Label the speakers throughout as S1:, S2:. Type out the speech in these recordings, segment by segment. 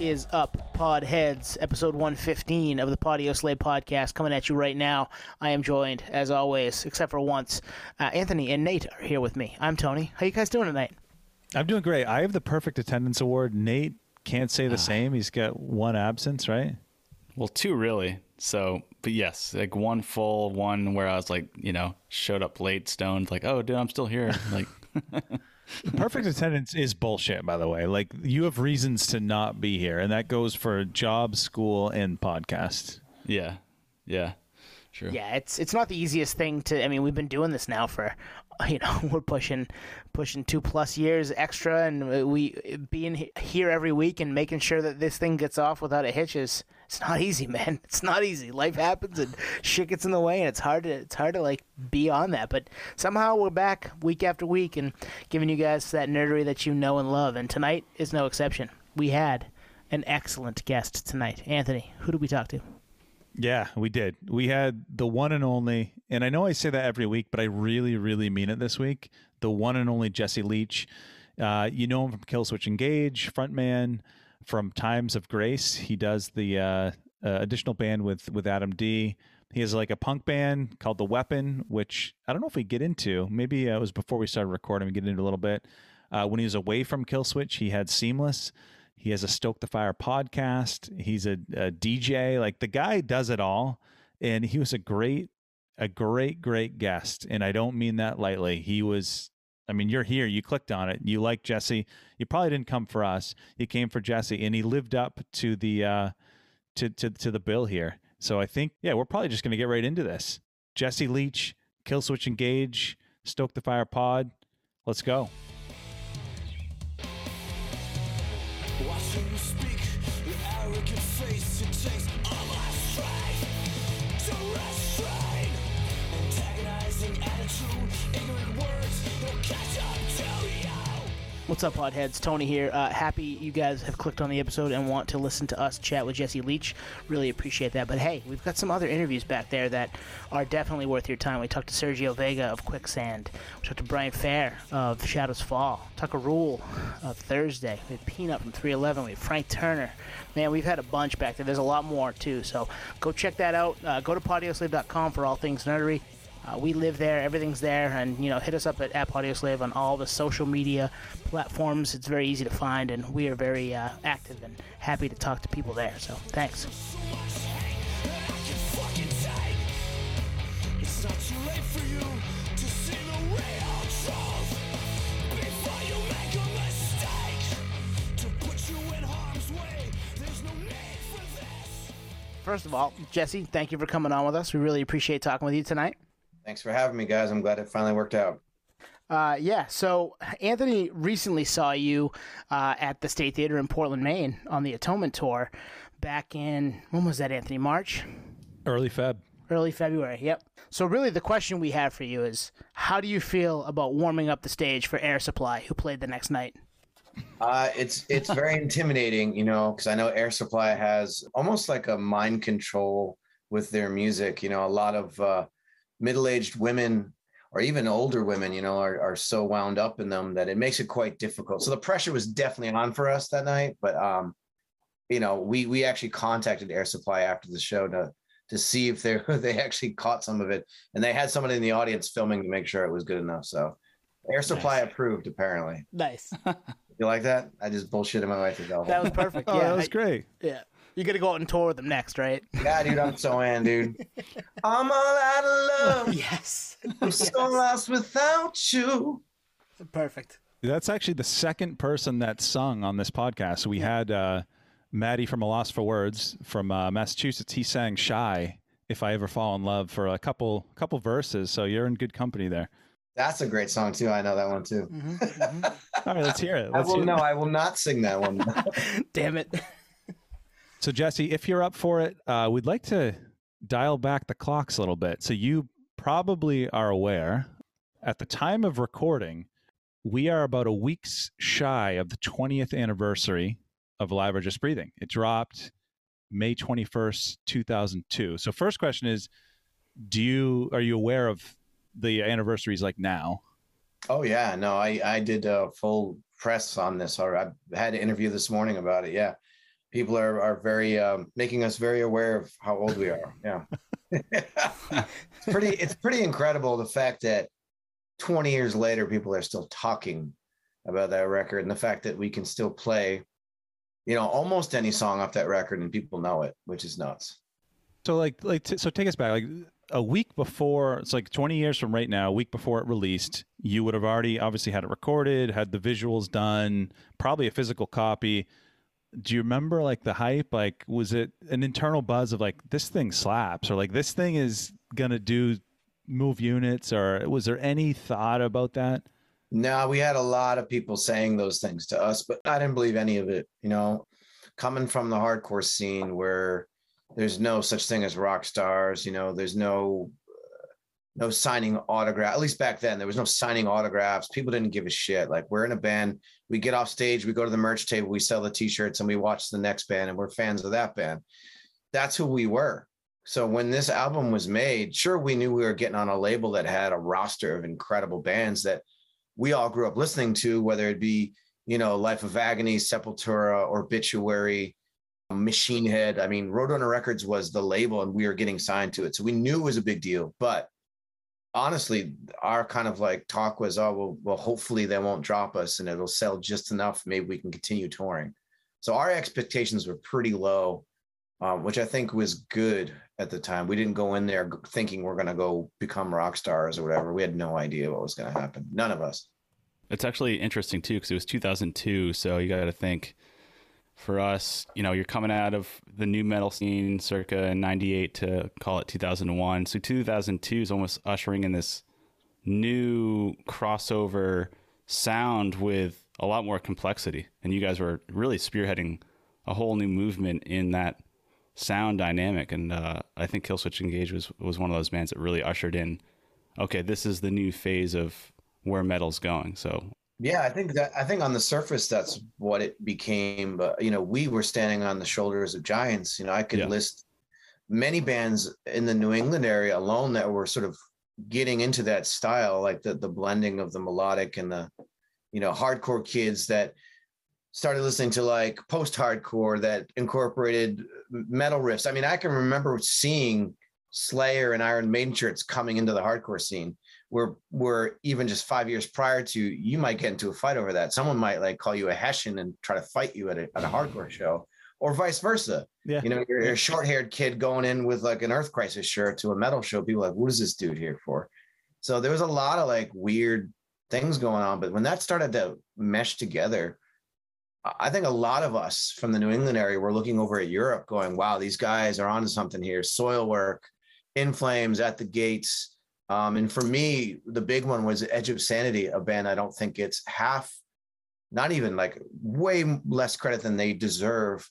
S1: What is up, pod heads? Episode 115 of the Podio Slave podcast coming at you right now. I am joined, as always, except for once, uh, Anthony and Nate are here with me. I'm Tony. How you guys doing tonight?
S2: I'm doing great. I have the perfect attendance award. Nate can't say the
S3: Ah.
S2: same. He's got one absence, right?
S3: Well, two really. So, but yes, like one full, one where I was like, you know, showed up late, stoned, like, oh, dude, I'm still here. Like,
S2: Perfect attendance is bullshit, by the way. Like you have reasons to not be here, and that goes for job, school, and podcast.
S3: yeah, yeah, sure.
S1: Yeah, it's it's not the easiest thing to. I mean, we've been doing this now for, you know, we're pushing pushing two plus years extra, and we being here every week and making sure that this thing gets off without a hitch is it's not easy, man. It's not easy. Life happens and shit gets in the way, and it's hard to it's hard to like be on that. But somehow we're back week after week and giving you guys that nerdery that you know and love. And tonight is no exception. We had an excellent guest tonight, Anthony. Who did we talk to?
S2: Yeah, we did. We had the one and only, and I know I say that every week, but I really, really mean it this week. The one and only Jesse Leach. Uh, you know him from Killswitch Engage, frontman from Times of Grace. He does the uh, uh, additional band with with Adam D. He has like a punk band called The Weapon, which I don't know if we get into. Maybe uh, it was before we started recording. We get into a little bit. Uh, when he was away from Killswitch, he had Seamless. He has a Stoke the Fire podcast. He's a, a DJ. Like the guy does it all, and he was a great, a great, great guest. And I don't mean that lightly. He was. I mean, you're here. You clicked on it. You like Jesse. You probably didn't come for us. You came for Jesse, and he lived up to the uh, to to to the bill here. So I think, yeah, we're probably just going to get right into this. Jesse Leach, Killswitch Engage, Stoke the Fire Pod. Let's go.
S4: Your arrogant face, it. Takes
S1: What's up, Podheads? Tony here. Uh, happy you guys have clicked on the episode and want to listen to us chat with Jesse Leach. Really appreciate that. But hey, we've got some other interviews back there that are definitely worth your time. We talked to Sergio Vega of Quicksand. We talked to Brian Fair of Shadows Fall. Tucker Rule of Thursday. We had P-Nut from 311. We had Frank Turner. Man, we've had a bunch back there. There's a lot more too. So go check that out. Uh, go to podioslave.com for all things nerdery. Uh, we live there. Everything's there, and you know, hit us up at, at Podioslave on all the social media platforms. It's very easy to find, and we are very uh, active and happy to talk to people there. So, thanks. First of all, Jesse, thank you for coming on with us. We really appreciate talking with you tonight.
S5: Thanks for having me, guys. I'm glad it finally worked out.
S1: Uh, yeah, so Anthony recently saw you uh, at the State Theater in Portland, Maine, on the Atonement tour. Back in when was that, Anthony? March.
S2: Early Feb.
S1: Early February, yep. So, really, the question we have for you is how do you feel about warming up the stage for Air Supply, who played the next night?
S5: Uh, it's it's very intimidating, you know, because I know Air Supply has almost like a mind control with their music. You know, a lot of uh, middle-aged women or even older women, you know, are, are so wound up in them that it makes it quite difficult. So the pressure was definitely on for us that night. But um, you know, we we actually contacted Air Supply after the show to to see if they they actually caught some of it, and they had somebody in the audience filming to make sure it was good enough. So Air Supply approved, apparently.
S1: Nice.
S5: You like that? I just bullshitted my wife to go.
S1: That was perfect.
S2: Oh,
S1: yeah,
S2: that was
S1: I-
S2: great.
S1: yeah. You got to go out and tour with them next, right?
S5: Yeah, dude, I'm so in, dude. I'm all out of love.
S1: yes.
S5: I'm so lost without you.
S1: Perfect.
S2: That's actually the second person that sung on this podcast. We had uh, Maddie from A Loss for Words from uh, Massachusetts. He sang "Shy." If I ever fall in love for a couple couple verses, so you're in good company there.
S5: That's a great song too. I know that one too.
S1: Mm-hmm,
S2: All right, let's hear it. Let's
S5: will
S2: hear
S5: no, I will not sing that one.
S1: Damn it.
S2: So Jesse, if you're up for it, uh, we'd like to dial back the clocks a little bit. So you probably are aware, at the time of recording, we are about a week's shy of the 20th anniversary of Alive or Just Breathing. It dropped May 21st, 2002. So first question is, do you are you aware of the anniversaries like now?
S5: Oh yeah, no, I I did a full press on this. Or I had an interview this morning about it. Yeah, people are are very um, making us very aware of how old we are. Yeah, it's pretty it's pretty incredible the fact that 20 years later people are still talking about that record and the fact that we can still play, you know, almost any song off that record and people know it, which is nuts.
S2: So like like t- so take us back like a week before it's like 20 years from right now a week before it released you would have already obviously had it recorded had the visuals done probably a physical copy do you remember like the hype like was it an internal buzz of like this thing slaps or like this thing is gonna do move units or was there any thought about that
S5: No, we had a lot of people saying those things to us, but I didn't believe any of it. You know, coming from the hardcore scene where there's no such thing as rock stars, you know, there's no no signing autograph. At least back then, there was no signing autographs. People didn't give a shit. Like we're in a band, we get off stage, we go to the merch table, we sell the t-shirts, and we watch the next band, and we're fans of that band. That's who we were. So when this album was made, sure, we knew we were getting on a label that had a roster of incredible bands that we all grew up listening to, whether it be, you know, Life of Agony, Sepultura, Obituary, Machine Head. I mean, Roadrunner Records was the label and we were getting signed to it. So we knew it was a big deal. But honestly, our kind of like talk was, oh, well, well, hopefully they won't drop us and it'll sell just enough. Maybe we can continue touring. So our expectations were pretty low, um, which I think was good at the time. We didn't go in there thinking we're going to go become rock stars or whatever. We had no idea what was going to happen. None of us.
S3: It's actually interesting too because it was 2002, so you got to think for us, you know, you're coming out of the nu metal scene circa 98 to call it 2001. So 2002 is almost ushering in this new crossover sound with a lot more complexity. And you guys were really spearheading a whole new movement in that sound dynamic. And uh, I think Killswitch Engage was, was one of those bands that really ushered in, okay, this is the new phase of where metal's going. So
S5: Yeah, I think that I think on the surface that's what it became. But you know, we were standing on the shoulders of giants. You know, I could
S3: Yeah.
S5: list many bands in the New England area alone that were sort of getting into that style, like the the blending of the melodic and the, you know, hardcore kids that started listening to like post-hardcore that incorporated metal riffs. I mean, I can remember seeing Slayer and Iron Maiden shirts coming into the hardcore scene where where even just five years prior to you might get into a fight over that. Someone might like call you a Hessian and try to fight you at a, at a hardcore mm. show, or vice versa.
S2: Yeah.
S5: You know, you're, you're a short haired kid going in with like an Earth Crisis shirt to a metal show. People are like, what is this dude here for? So there was a lot of like weird things going on. But when that started to mesh together, I- I think a lot of us from the New England area were looking over at Europe going, wow, these guys are onto something here. Soilwork, in flames at the gates. Um, and for me, the big one was Edge of Sanity, a band I don't think gets half, not even like way less credit than they deserve.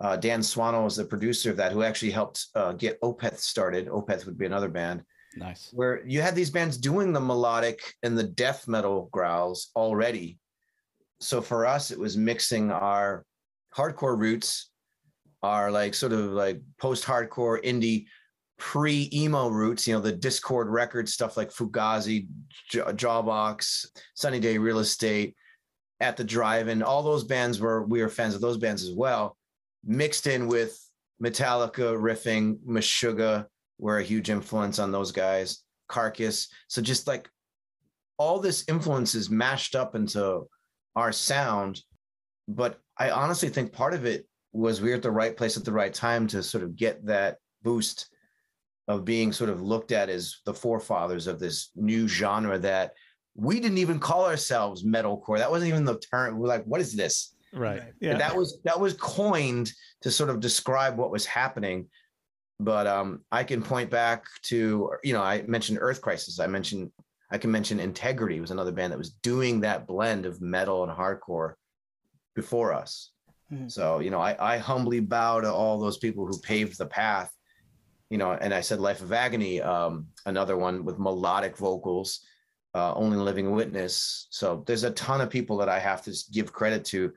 S5: Uh, Dan Swano was the producer of that, who actually helped uh, get Opeth started. Opeth would be another band
S3: nice.
S5: where you had these bands doing the melodic and the death metal growls already. So for us, it was mixing our hardcore roots, our like sort of like post-hardcore indie pre-emo roots, you know, the Dischord records, stuff like Fugazi, J- Jawbox, Sunny Day Real Estate, At the Drive-In, all those bands were we were fans of those bands as well, mixed in with Metallica riffing, Meshuggah were a huge influence on those guys, Carcass. So just like all this influences mashed up into our sound. But I honestly think part of it was we were at the right place at the right time to sort of get that boost of being sort of looked at as the forefathers of this new genre that we didn't even call ourselves metalcore. That wasn't even the term. We're like, what is this?
S2: right
S1: Right.
S2: yeah
S5: That was that was coined to sort of describe what was happening. But um, I can point back to, you know, I mentioned Earth Crisis. I mentioned I can mention Integrity was another band that was doing that blend of metal and hardcore before us.
S1: Mhm.
S5: So, you know, I, I humbly bow to all those people who paved the path. You know, and I said Life of Agony, um, another one with melodic vocals, uh, Only Living Witness. So there's a ton of people that I have to give credit to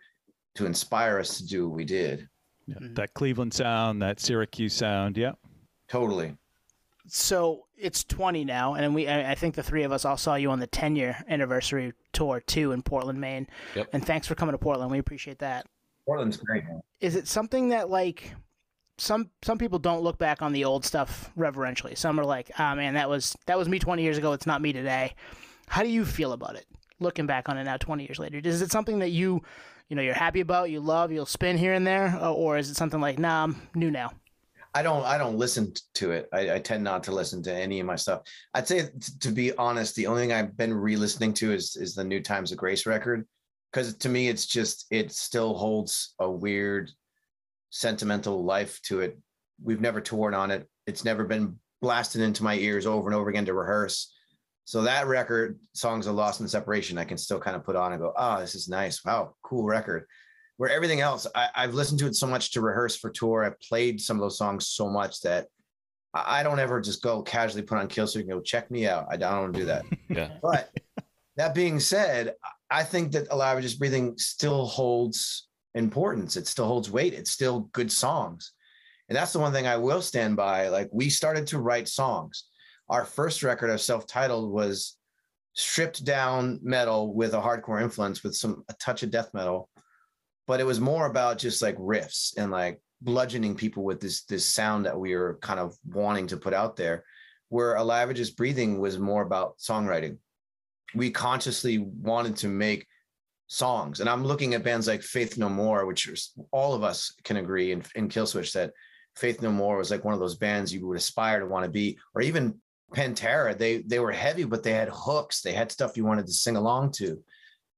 S5: to inspire us to do what we did.
S2: Yeah, that Cleveland sound, that Syracuse sound. Yeah.
S5: Totally.
S1: So it's 20 now, and we I I think the three of us all saw you on the 10 year anniversary tour too in Portland, Maine.
S3: Yep.
S1: And thanks for coming to Portland. We appreciate that.
S5: Portland's great. Man.
S1: Is it something that like some some people don't look back on the old stuff reverentially. Some are like, "Ah, man, that was that was me 20 years ago. It's not me today." How do you feel about it? Looking back on it now 20 years later. Is it something that you you know, you're happy about, you love, you'll spin here and there, or- or is it something like, "Nah, I'm new now."
S5: I don't I don't listen to it. I, I tend not to listen to any of my stuff. I'd say t- to be honest, the only thing I've been re-listening to is is the New Times of Grace record. Because to me it's just it still holds a weird sentimental life to it. We've never toured on it. It's never been blasted into my ears over and over again to rehearse. So that record, Songs of Lost and Separation, I can still kind of put on and go, oh, this is nice. Wow, cool record where everything else I, I've listened to it so much to rehearse for tour. I've played some of those songs so much that I I don't ever just go casually put on Killswitch and go check me out. I don't want to do that.
S3: Yeah.
S5: but that being said, I think that Alive Just Breathing still holds importance. It still holds weight. It's still good songs. And that's the one thing I will stand by. Like we started to write songs. Our first record of self-titled was stripped down metal with a hardcore influence with some a touch of death metal but it was more about just like riffs and like bludgeoning people with this this sound that we were kind of wanting to put out there where alive just breathing was more about songwriting we consciously wanted to make songs and i'm looking at bands like faith no more which is, all of us can agree in, in killswitch that faith no more was like one of those bands you would aspire to want to be or even pantera they they were heavy but they had hooks they had stuff you wanted to sing along to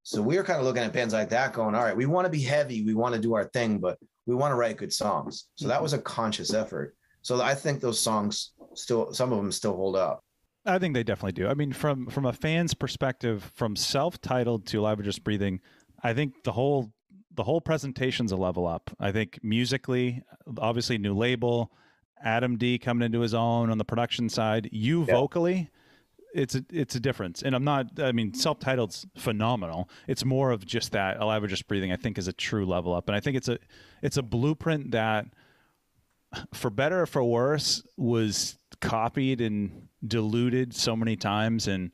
S5: so we were kind of looking at bands like that, going, all right, we want to be heavy, we want to do our thing, but we want to write good songs. So that mm-hmm. was a conscious effort. So I think those songs still, some of them still hold up.
S2: I think they definitely do. I mean, from from a fan's perspective, from self-titled to Alive or Just Breathing, I think the whole the whole presentation's a level up. I think musically, obviously, new label, Adam D coming into his own on the production side. You vocally, it's a it's a difference. And I'm not. I mean, self-titled's phenomenal. It's more of just that. Alive or Just Breathing, I think, is a true level up. And I think it's a it's a blueprint that for better or for worse, was copied and diluted so many times. And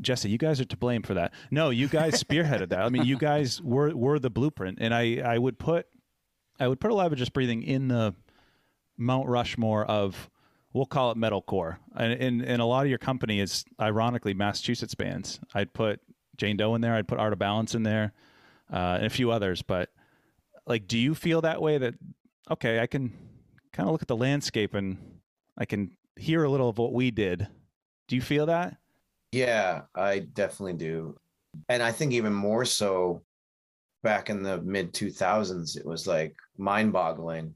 S2: Jesse, you guys are to blame for that. No, you guys spearheaded that. I mean, you guys were were the blueprint, and I I would put I would put Alive Just Breathing in the Mount Rushmore of we'll call it metalcore, and and and a lot of your company is ironically Massachusetts bands. I'd put Jane Doe in there. I'd put Art of Balance in there, uh, and a few others. But like, do you feel that way? That okay, I can kind of look at the landscape and I can hear a little of what we did. Do you feel that?
S5: Yeah, I definitely do. And I think even more so back in the mid 2000s, it was like mind boggling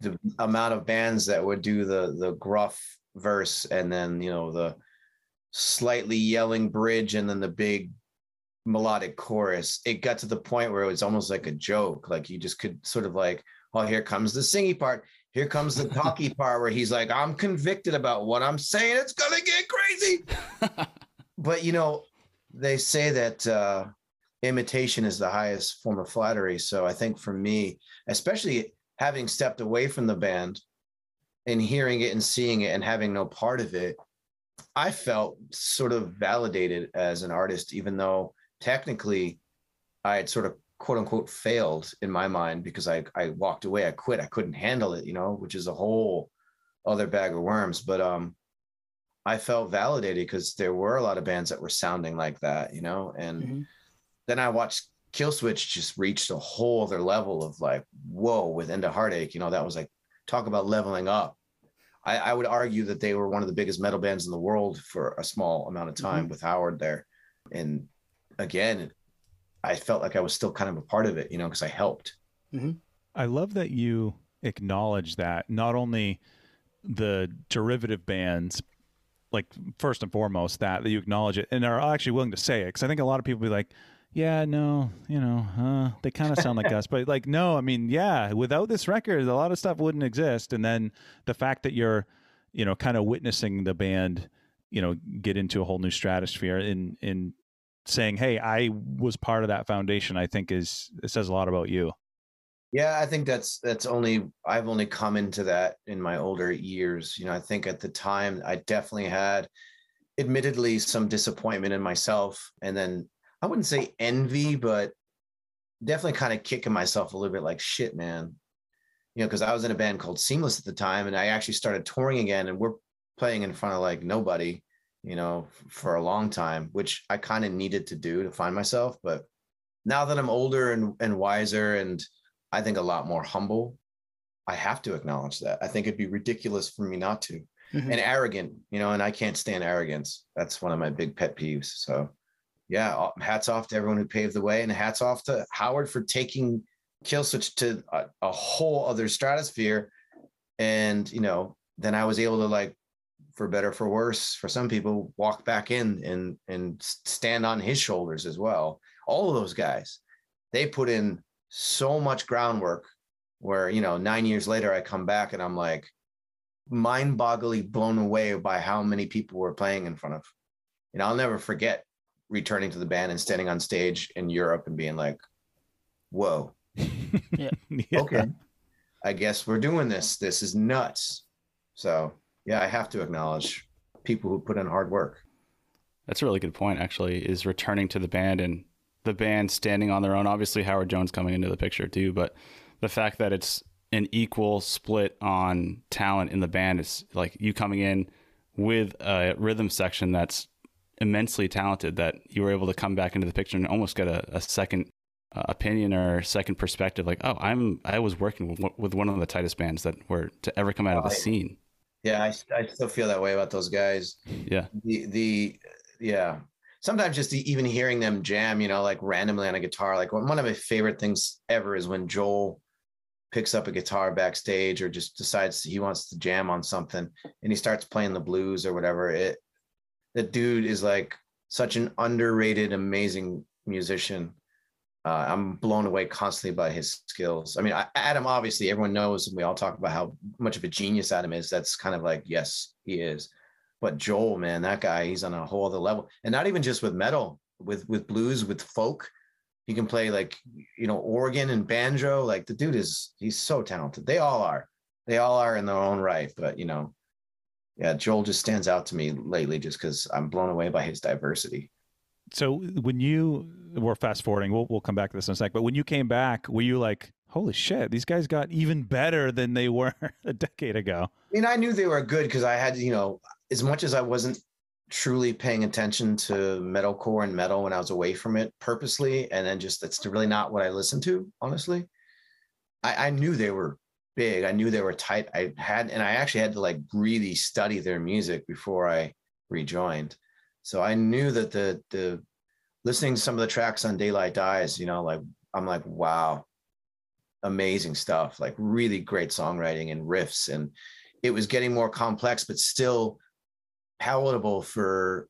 S5: the amount of bands that would do the the gruff verse and then you know the slightly yelling bridge and then the big melodic chorus it got to the point where it was almost like a joke like you just could sort of like oh here comes the singy part here comes the talky part where he's like i'm convicted about what i'm saying. It's gonna get crazy. But you know they say that uh imitation is the highest form of flattery. So i think for me especially having stepped away from the band and hearing it and seeing it and having no part of it i felt sort of validated as an artist even though technically i had sort of quote unquote failed in my mind because i i walked away i quit i couldn't handle it you know which is a whole other bag of worms but um i felt validated because there were a lot of bands that were sounding like that you know and
S1: Mhm.
S5: then I watched Killswitch just reached a whole other level of like, whoa, with End of Heartache, you know, that was like talk about leveling up. I, I would argue that they were one of the biggest metal bands in the world for a small amount of time with Howard there. And again, I felt like I was still kind of a part of it, you know, because I helped.
S2: I love that you acknowledge that not only the derivative bands, like first and foremost, that that you acknowledge it and are actually willing to say it. Because I think a lot of people be like, "Yeah, no, you know, uh, they kind of sound like us," but like, no, I mean, yeah, without this record, a lot of stuff wouldn't exist. And then the fact that you're, you know, kind of witnessing the band, you know, get into a whole new stratosphere in in saying, "Hey, I was part of that foundation," I think is it says a lot about you.
S5: Yeah, I think that's that's only I've only come into that in my older years. You know, I think at the time I definitely had admittedly some disappointment in myself and then I wouldn't say envy, but definitely kind of kicking myself a little bit like shit, man. You know, because I was in a band called Seamless at the time and I actually started touring again and we're playing in front of like nobody, you know, for a long time, which I kind of needed to do to find myself. But now that I'm older and, and wiser and I think a lot more humble, I have to acknowledge that. I think it'd be ridiculous for me not to.
S1: Mhm.
S5: And arrogant, you know, and I can't stand arrogance. That's one of my big pet peeves. So, yeah, uh, hats off to everyone who paved the way, and hats off to Howard for taking Killswitch to a, a whole other stratosphere. And you know, then I was able to like, for better for worse, for some people, walk back in and and stand on his shoulders as well. All of those guys, they put in so much groundwork. Where you know, nine years later, I come back and I'm like, mind-bogglingly blown away by how many people were playing in front of. And I'll never forget returning to the band and standing on stage in Europe and being like, "Whoa,
S2: Yeah.
S5: okay, I guess we're doing this. This is nuts." So yeah, I have to acknowledge people who put in hard work.
S3: That's a really good point, actually, is returning to the band and the band standing on their own. Obviously, Howard Jones coming into the picture too, but the fact that it's an equal split on talent in the band is like you coming in with a rhythm section that's immensely talented that you were able to come back into the picture and almost get a, a second uh, opinion or second perspective like oh i'm i was working with, with one of the tightest bands that were to ever come out of the scene
S5: Yeah, I, I still feel that way about those guys.
S3: yeah.
S5: The the yeah. Sometimes just the, even hearing them jam you know like randomly on a guitar like one of my favorite things ever is when joel picks up a guitar backstage or just decides he wants to jam on something and he starts playing the blues or whatever. It the dude is like such an underrated amazing musician uh, i'm blown away constantly by his skills i mean I, adam obviously everyone knows and we all talk about how much of a genius adam is that's kind of like yes he is but Joel, man, that guy, he's on a whole other level. And not even just with metal, with with blues, with folk. He can play like you know organ and banjo. Like the dude is he's so talented. They all are. They all are in their own right. But you know, yeah, Joel just stands out to me lately just because I'm blown away by his diversity.
S2: So when you we're fast forwarding, we'll we'll come back to this in a sec. But when you came back, were you like, holy shit, these guys got even better than they were a decade ago?
S5: I mean, I knew they were good because I had, you know, as much as I wasn't truly paying attention to metalcore and metal when I was away from it purposely, and then just that's really not what I listened to, honestly. I, I knew they were big. I knew they were tight. I had, and I actually had to like really study their music before I rejoined. So I knew that the the listening to some of the tracks on Daylight Dies, you know, like I'm like, wow, amazing stuff, like really great songwriting and riffs. And it was getting more complex, but still palatable for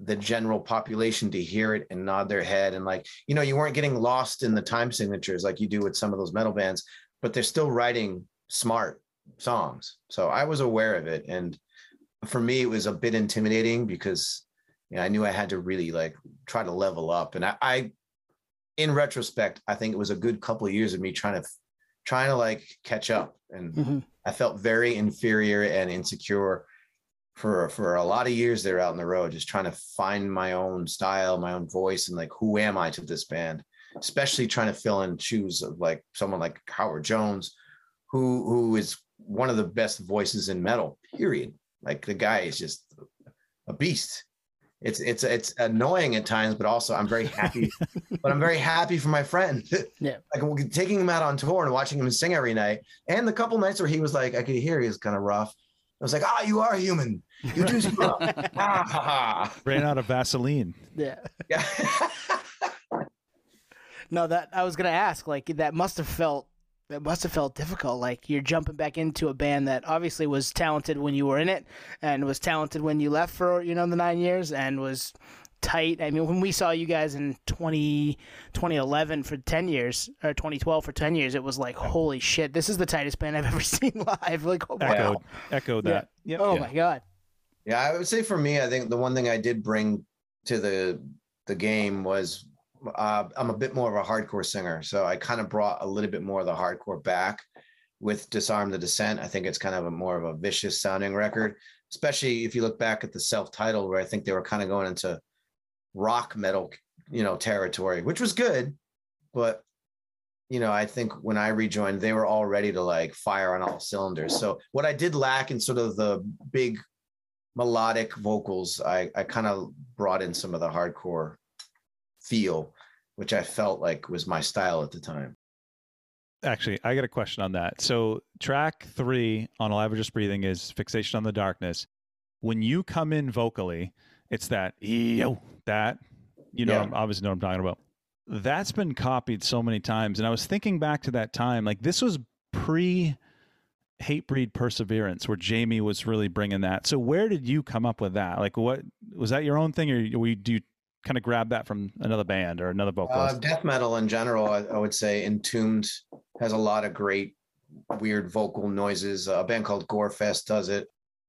S5: the general population to hear it and nod their head. And like, you know, you weren't getting lost in the time signatures like you do with some of those metal bands, but they're still writing smart songs. So I was aware of it. And for me, it was a bit intimidating because you know, I knew I had to really like try to level up. And I, I in retrospect, I think it was a good couple of years of me trying to trying to like catch up. And
S1: Mhm.
S5: I felt very inferior and insecure for for a lot of years there out on the road, just trying to find my own style, my own voice, and like who am I to this band? Especially trying to fill in shoes of like someone like Howard Jones, who who is one of the best voices in metal. Period. Like the guy is just a beast. It's it's it's annoying at times, but also I'm very happy. but I'm very happy for my friend.
S1: Yeah.
S5: like taking him out on tour and watching him sing every night, and the couple nights where he was like, I could hear he was kind of rough. I was like, ah, you are human. You do stuff. ah, ha, ha.
S2: Ran out of Vaseline.
S1: Yeah.
S5: Yeah.
S1: No, that I was gonna ask. Like that must have felt that must have felt difficult. Like you're jumping back into a band that obviously was talented when you were in it, and was talented when you left for you know the nine years, and was tight. I mean, when we saw you guys in 20, 2011 for ten years, or 2012 for ten years, it was like holy shit, this is the tightest band I've ever seen live. Like oh, wow.
S2: Echoed, echoed
S1: Yeah.
S2: that. Yep.
S1: oh
S3: Yeah.
S1: my god.
S5: Yeah, I would say for me, I think the one thing I did bring to the the game was uh, I'm a bit more of a hardcore singer, so I kind of brought a little bit more of the hardcore back with Disarm the Descent. I think it's kind of a more of a vicious sounding record, especially if you look back at the self-titled, where I think they were kind of going into rock metal, you know, territory, which was good, but you know, I think when I rejoined, they were all ready to like fire on all cylinders. So what I did lack in sort of the big melodic vocals, I, I kind of brought in some of the hardcore feel, which I felt like was my style at the time.
S2: Actually, I got a question on that. So, track three on Just Breathing is Fixation on the Darkness. When you come in vocally, it's that, yo, that, you know,
S5: Yeah.
S2: obviously know what I'm talking about. That's been copied so many times. And I was thinking back to that time, like this was pre Hatebreed Perseverance, where Jamie was really bringing that. So, where did you come up with that? Like, what was that your own thing, or we do you kind of grab that from another band or another
S5: Uh,
S2: vocalist?
S5: death metal in general, I, I would say Entombed has a lot of great weird vocal noises. a band called Gorefest does it.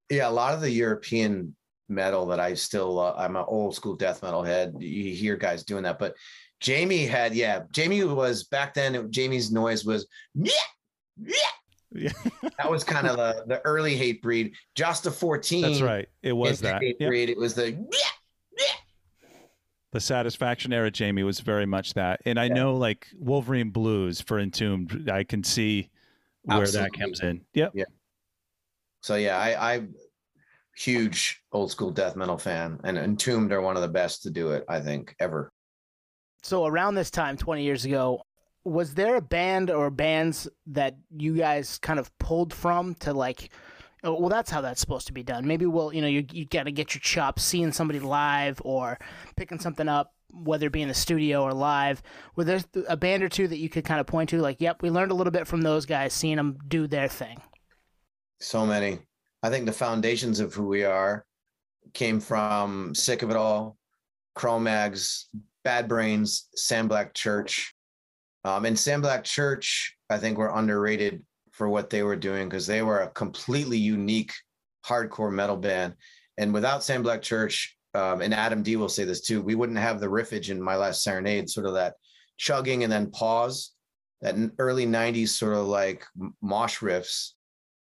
S5: Yeah, a lot of the European metal that I still, uh, I'm an old school death metal head. You hear guys doing that, but Jamie had, yeah, Jamie was back then. it- Jamie's noise was, yeah, yeah.
S2: Yeah.
S5: that was kind of the, the early Hatebreed. Just a 14.
S2: That's right. It was that.
S5: Hate
S2: Yep.
S5: breed. It was the, yeah.
S2: The Satisfaction era, Jamie, was very much that. And I know, like Wolverine Blues for Entombed, I can see where that comes in. Yep.
S5: So yeah, I, I huge old school death metal fan, and Entombed are one of the best to do it, I think, ever.
S1: So around this time, 20 years ago, was there a band or bands that you guys kind of pulled from to like, oh, well, that's how that's supposed to be done. Maybe we'll, you know, you, you got to get your chops seeing somebody live or picking something up, whether it be in the studio or live. Were there a band or two that you could kind of point to, like, yep, we learned a little bit from those guys, seeing them do their thing?
S5: So many. I think the foundations of who we are came from Sick of It All, Cro-Mags, Bad Brains, Sam Black Church. Um, and Sam Black Church, I think, were underrated for what they were doing because they were a completely unique hardcore metal band. And without Sam Black Church, um, and Adam D will say this too, we wouldn't have the riffage in My Last Serenade, sort of that chugging and then pause, that early 90s sort of like mosh riffs.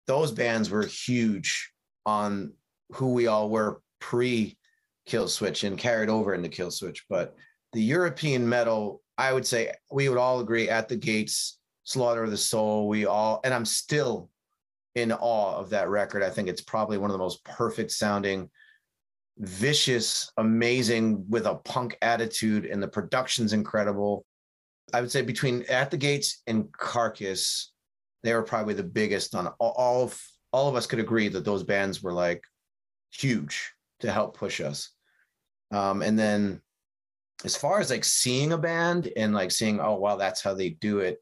S5: Those bands were huge on who we all were pre Killswitch and carried over into Killswitch. But the European metal, I would say we would all agree at the gates, Slaughter of the Soul. We all, and I'm still in awe of that record. I think it's probably one of the most perfect sounding, vicious, amazing with a punk attitude, and the production's incredible. I would say between At the Gates and Carcass, they were probably the biggest on all, all of all of us could agree that those bands were like huge to help push us. Um, and then as far as like seeing a band and like seeing, oh wow, that's how they do it.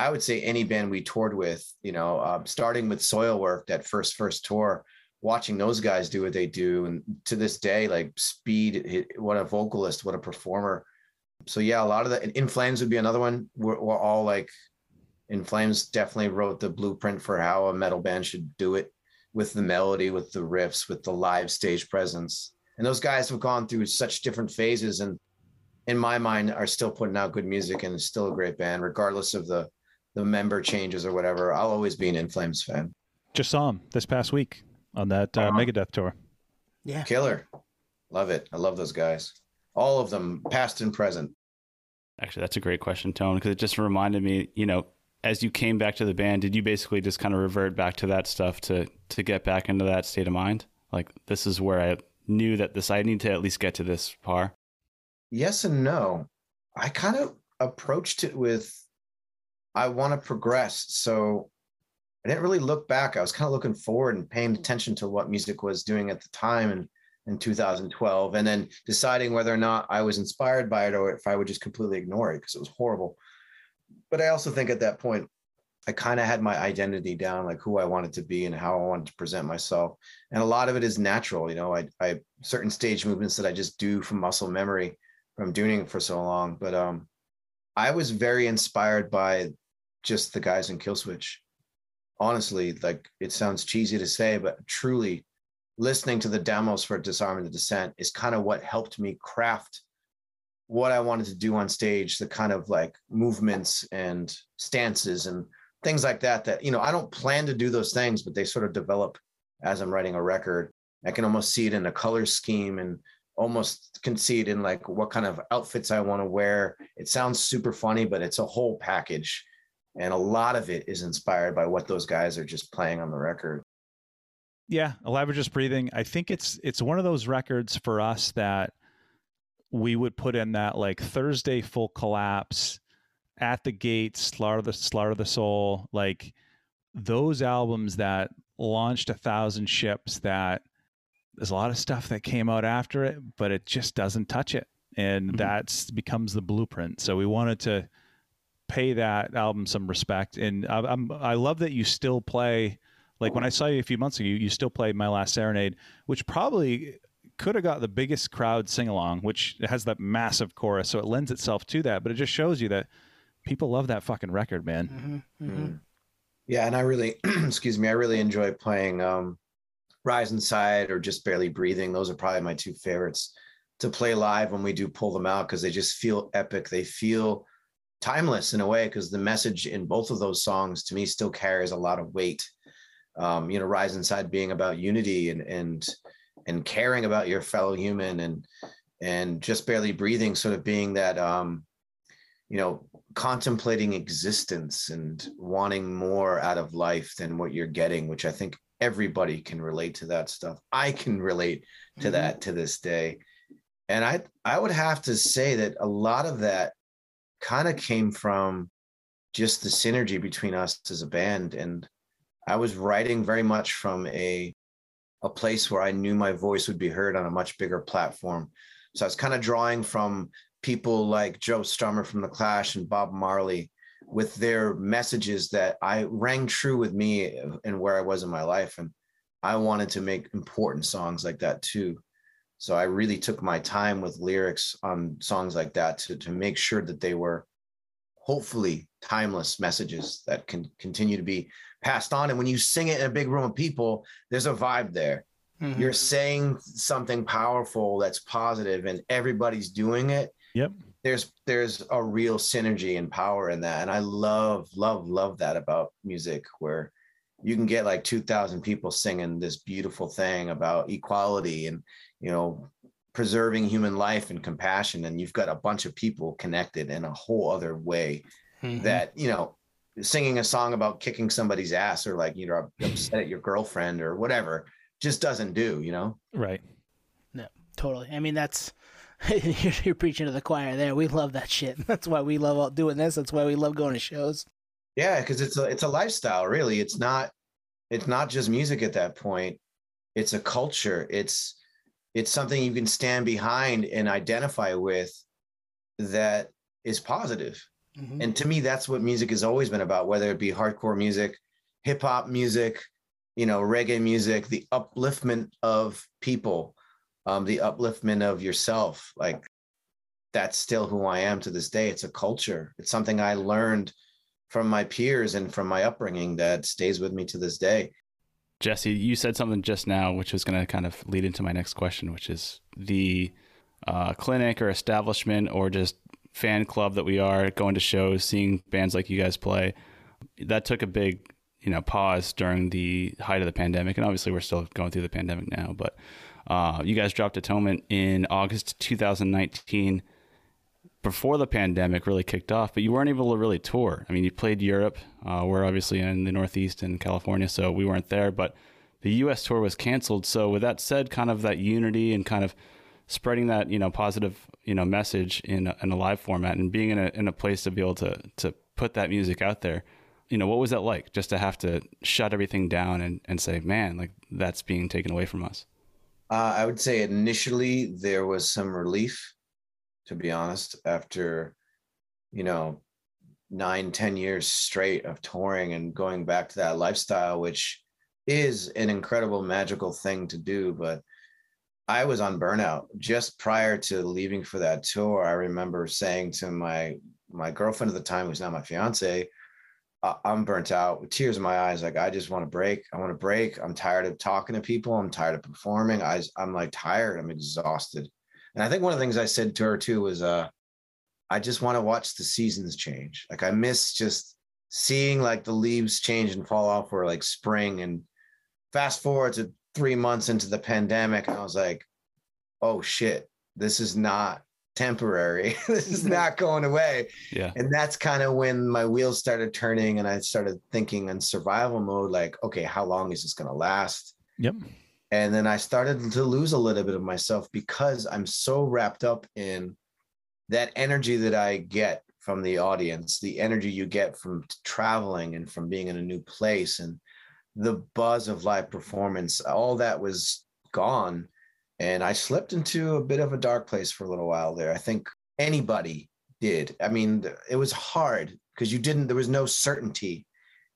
S5: I would say any band we toured with, you know, um, starting with Soilwork, that first first tour, watching those guys do what they do, and to this day, like Speed, what a vocalist, what a performer. So yeah, a lot of the In Flames would be another one. We're, we're all like, In Flames definitely wrote the blueprint for how a metal band should do it, with the melody, with the riffs, with the live stage presence. And those guys have gone through such different phases, and in my mind, are still putting out good music and still a great band, regardless of the the member changes or whatever. I'll always be an In Flames fan.
S2: Just saw him this past week on that uh,
S5: Uh-huh.
S2: Megadeth tour.
S1: Yeah.
S5: Killer, love it. I love those guys, all of them, past and present.
S3: Actually, that's a great question, Tone, because it just reminded me, you know, as you came back to the band, did you basically just kind of revert back to that stuff to to get back into that state of mind? Like this is where I knew that this I need to at least get to this par.
S5: yes and no. I kind of approached it with I want to progress. So I didn't really look back. I was kind of looking forward and paying attention to what music was doing at the time and in 2012 and then deciding whether or not I was inspired by it or if I would just completely ignore it because it was horrible. But I also think at that point I kind of had my identity down, like who I wanted to be and how I wanted to present myself. And a lot of it is natural, you know. I, I certain stage movements that I just do from muscle memory from doing it for so long. But um, I was very inspired by just the guys in Killswitch. Honestly, like it sounds cheesy to say, but truly, listening to the demos for Disarming the Descent is kind of what helped me craft what I wanted to do on stage, the kind of like movements and stances and things like that. That you know, I don't plan to do those things, but they sort of develop as I'm writing a record. I can almost see it in a color scheme and almost concede in like what kind of outfits I want to wear. It sounds super funny, but it's a whole package. And a lot of it is inspired by what those guys are just playing on the record.
S2: Yeah, or Just Breathing. I think it's it's one of those records for us that we would put in that like Thursday full collapse at the gates, slaughter the slaughter the soul, like those albums that launched a thousand ships that there's a lot of stuff that came out after it, but it just doesn't touch it. And
S3: Mhm.
S2: that's becomes the blueprint. So we wanted to pay that album some respect. And I, I'm I love that you still play like when I saw you a few months ago, you, you still played My Last Serenade, which probably could have got the biggest crowd sing along, which has that massive chorus. So it lends itself to that. But it just shows you that people love that fucking record, man.
S1: Mhm, mhm.
S5: Mm. Yeah, and I really, excuse me, I really enjoy playing um, Rise Inside or Just Barely Breathing. Those are probably my two favorites to play live when we do pull them out because they just feel epic. They feel timeless in a way because the message in both of those songs to me still carries a lot of weight. Um, you know, Rise Inside being about unity and and and caring about your fellow human and and just barely breathing sort of being that um you know contemplating existence and wanting more out of life than what you're getting which i think everybody can relate to that stuff. I can relate to
S1: Mhm.
S5: that to this day. And i i would have to say that a lot of that kind of came from just the synergy between us as a band. And i was writing very much from a a place where i knew my voice would be heard on a much bigger platform. So i was kind of drawing from people like joe strummer from the clash and bob marley with their messages that i rang true with me and where i was in my life. And i wanted to make important songs like that too. So i really took my time with lyrics on songs like that to, to make sure that they were hopefully timeless messages that can continue to be passed on. And when you sing it in a big room of people there's a vibe there.
S1: Mhm.
S5: you're saying something powerful that's positive and everybody's doing it.
S2: Yep.
S5: There's there's a real synergy and power in that and i love love love that about music where you can get like 2000 people singing this beautiful thing about equality and you know preserving human life and compassion and you've got a bunch of people connected in a whole other way
S1: Mhm.
S5: that you know singing a song about kicking somebody's ass or like you know upset at your girlfriend or whatever just doesn't do you know
S2: Right.
S1: No, totally. I mean, that's you're, you're preaching to the choir there. We love that shit. That's why we love all doing this. That's why we love going to shows.
S5: yeah because it's a it's a lifestyle really it's not it's not just music at that point it's a culture it's it's something you can stand behind and identify with that is positive
S1: Mhm.
S5: and to me that's what music has always been about whether it be hardcore music hip hop music you know reggae music the upliftment of people um the upliftment of yourself like that's still who i am to this day it's a culture it's something i learned from my peers and from my upbringing that stays with me to this day
S3: Jesse, you said something just now, which was going to kind of lead into my next question, which is the uh, clinic or establishment or just fan club that we are going to shows, seeing bands like you guys play. That took a big, you know, pause during the height of the pandemic, and obviously we're still going through the pandemic now. But uh, you guys dropped Atonement in August 2019 before the pandemic really kicked off, but you weren't able to really tour. I mean, you played Europe. Uh, we're obviously in the Northeast in California, so we weren't there. But the U.S. tour was canceled. So with that said, kind of that unity and kind of spreading that you know positive you know message in a, in a live format and being in a in a place to be able to to put that music out there. You know, what was that like? Just to have to shut everything down and and say, man, like that's being taken away from us.
S5: Uh, I would say initially there was some relief, to be honest, after, you know, nine, ten years straight of touring and going back to that lifestyle, which is an incredible, magical thing to do. But I was on burnout just prior to leaving for that tour. I remember saying to my my girlfriend at the time, who's now my fiance, I'm burnt out with tears in my eyes. Like, I just want to break. I want to break. I'm tired of talking to people. I'm tired of performing. I, I'm like tired. I'm exhausted. And I think one of the things I said to her too was, uh, I just want to watch the seasons change. Like I miss just seeing like the leaves change and fall off for like spring and fast forward to three months into the pandemic and I was like, oh shit, this is not temporary. this is mm-hmm. not going away.
S3: Yeah.
S5: And that's kind of when my wheels started turning and I started thinking in survival mode, like, okay, how long is this going to last?
S2: Yep.
S5: And then I started to lose a little bit of myself because I'm so wrapped up in that energy that I get from the audience, the energy you get from traveling and from being in a new place and the buzz of live performance, all that was gone. And I slipped into a bit of a dark place for a little while there. I think anybody did. I mean, it was hard because you didn't, there was no certainty.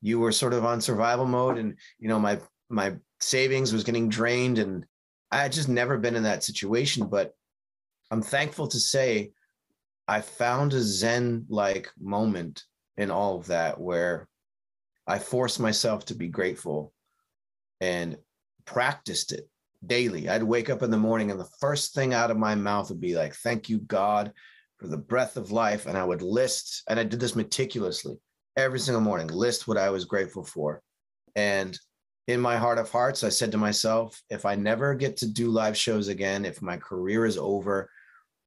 S5: You were sort of on survival mode and, you know, my, my savings was getting drained and I had just never been in that situation. But I'm thankful to say I found a Zen like moment in all of that where I forced myself to be grateful and practiced it daily. I'd wake up in the morning and the first thing out of my mouth would be like, Thank you, God, for the breath of life. And I would list, and I did this meticulously every single morning, list what I was grateful for. And in my heart of hearts, I said to myself, if I never get to do live shows again, if my career is over,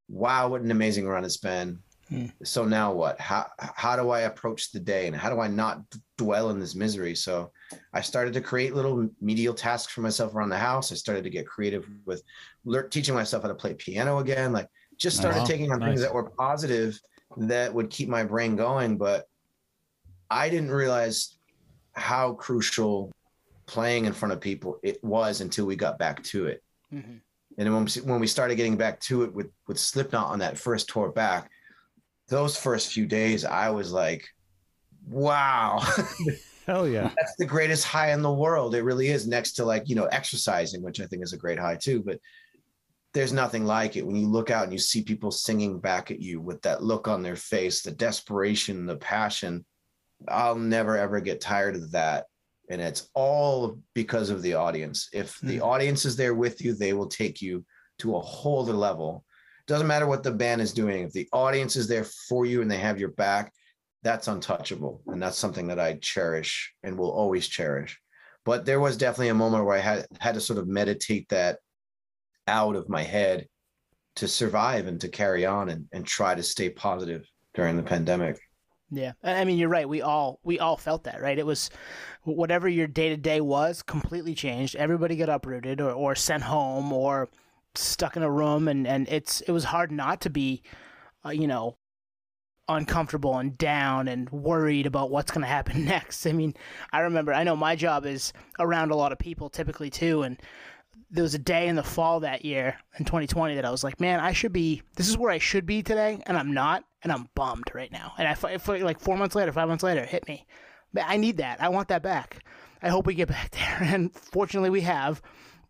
S5: wow, what an amazing run it's been.
S1: Hmm.
S5: So now what? How how do I approach the day and how do I not dwell in this misery? So I started to create little medial tasks for myself around the house. I started to get creative with lear- teaching myself how to play piano again. Like just started
S2: Wow,
S5: taking on
S2: nice.
S5: things that were positive that would keep my brain going. But I didn't realize how crucial playing in front of people it was until we got back to it.
S1: Mhm.
S5: And when we, when we started getting back to it with with Slipknot on that first tour back, those first few days, I was like, "Wow,
S2: Hell yeah.
S5: that's the greatest high in the world." It really is. Next to like you know exercising, which I think is a great high too, but there's nothing like it when you look out and you see people singing back at you with that look on their face, the desperation, the passion. I'll never ever get tired of that. And it's all because of the audience. If the hmm. audience is there with you, they will take you to a whole other level. Doesn't matter what the band is doing. If the audience is there for you and they have your back, that's untouchable. And that's something that I cherish and will always cherish. But there was definitely a moment where I had had to sort of meditate that out of my head to survive and to carry on and, and try to stay positive during the pandemic.
S1: Yeah, I mean you're right. We all we all felt that, right? It was whatever your day to day was completely changed. Everybody got uprooted or, or sent home or stuck in a room, and and it's it was hard not to be, uh, you know, uncomfortable and down and worried about what's going to happen next. I mean, I remember I know my job is around a lot of people typically too, and there was a day in the fall that year in 2020 that I was like, man, I should be. This is where I should be today, and I'm not, and I'm bummed right now. And I like four months later, five months later, it hit me. But I need that. I want that back. I hope we get back there, and fortunately, we have.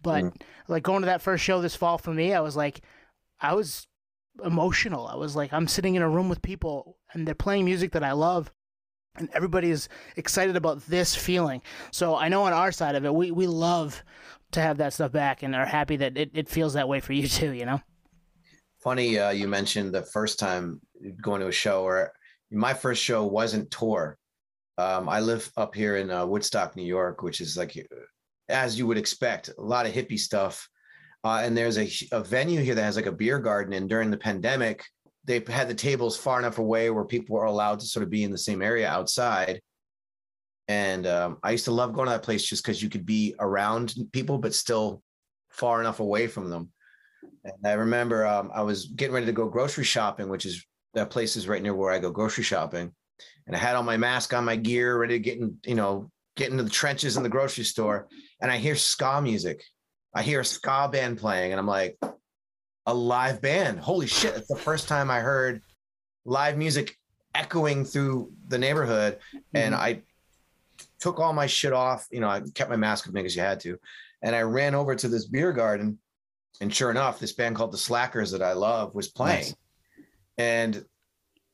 S1: But like going to that first show this fall for me, I was like, I was emotional. I was like, I'm sitting in a room with people, and they're playing music that I love and everybody is excited about this feeling. So I know on our side of it, we, we love to have that stuff back and are happy that it, it feels that way for you too, you know?
S5: Funny, uh, you mentioned the first time going to a show, or my first show wasn't tour. Um, I live up here in uh, Woodstock, New York, which is like, as you would expect, a lot of hippie stuff. Uh, and there's a, a venue here that has like a beer garden. And during the pandemic, they had the tables far enough away where people were allowed to sort of be in the same area outside. And um, I used to love going to that place just because you could be around people, but still far enough away from them. And I remember um, I was getting ready to go grocery shopping, which is that place is right near where I go grocery shopping. And I had all my mask on, my gear, ready to get in, you know, get into the trenches in the grocery store. And I hear ska music. I hear a ska band playing, and I'm like, a live band. Holy shit. It's the first time I heard live music echoing through the neighborhood. And mm-hmm. I took all my shit off. You know, I kept my mask with me because you had to. And I ran over to this beer garden. And sure enough, this band called the Slackers that I love was playing.
S3: Nice.
S5: And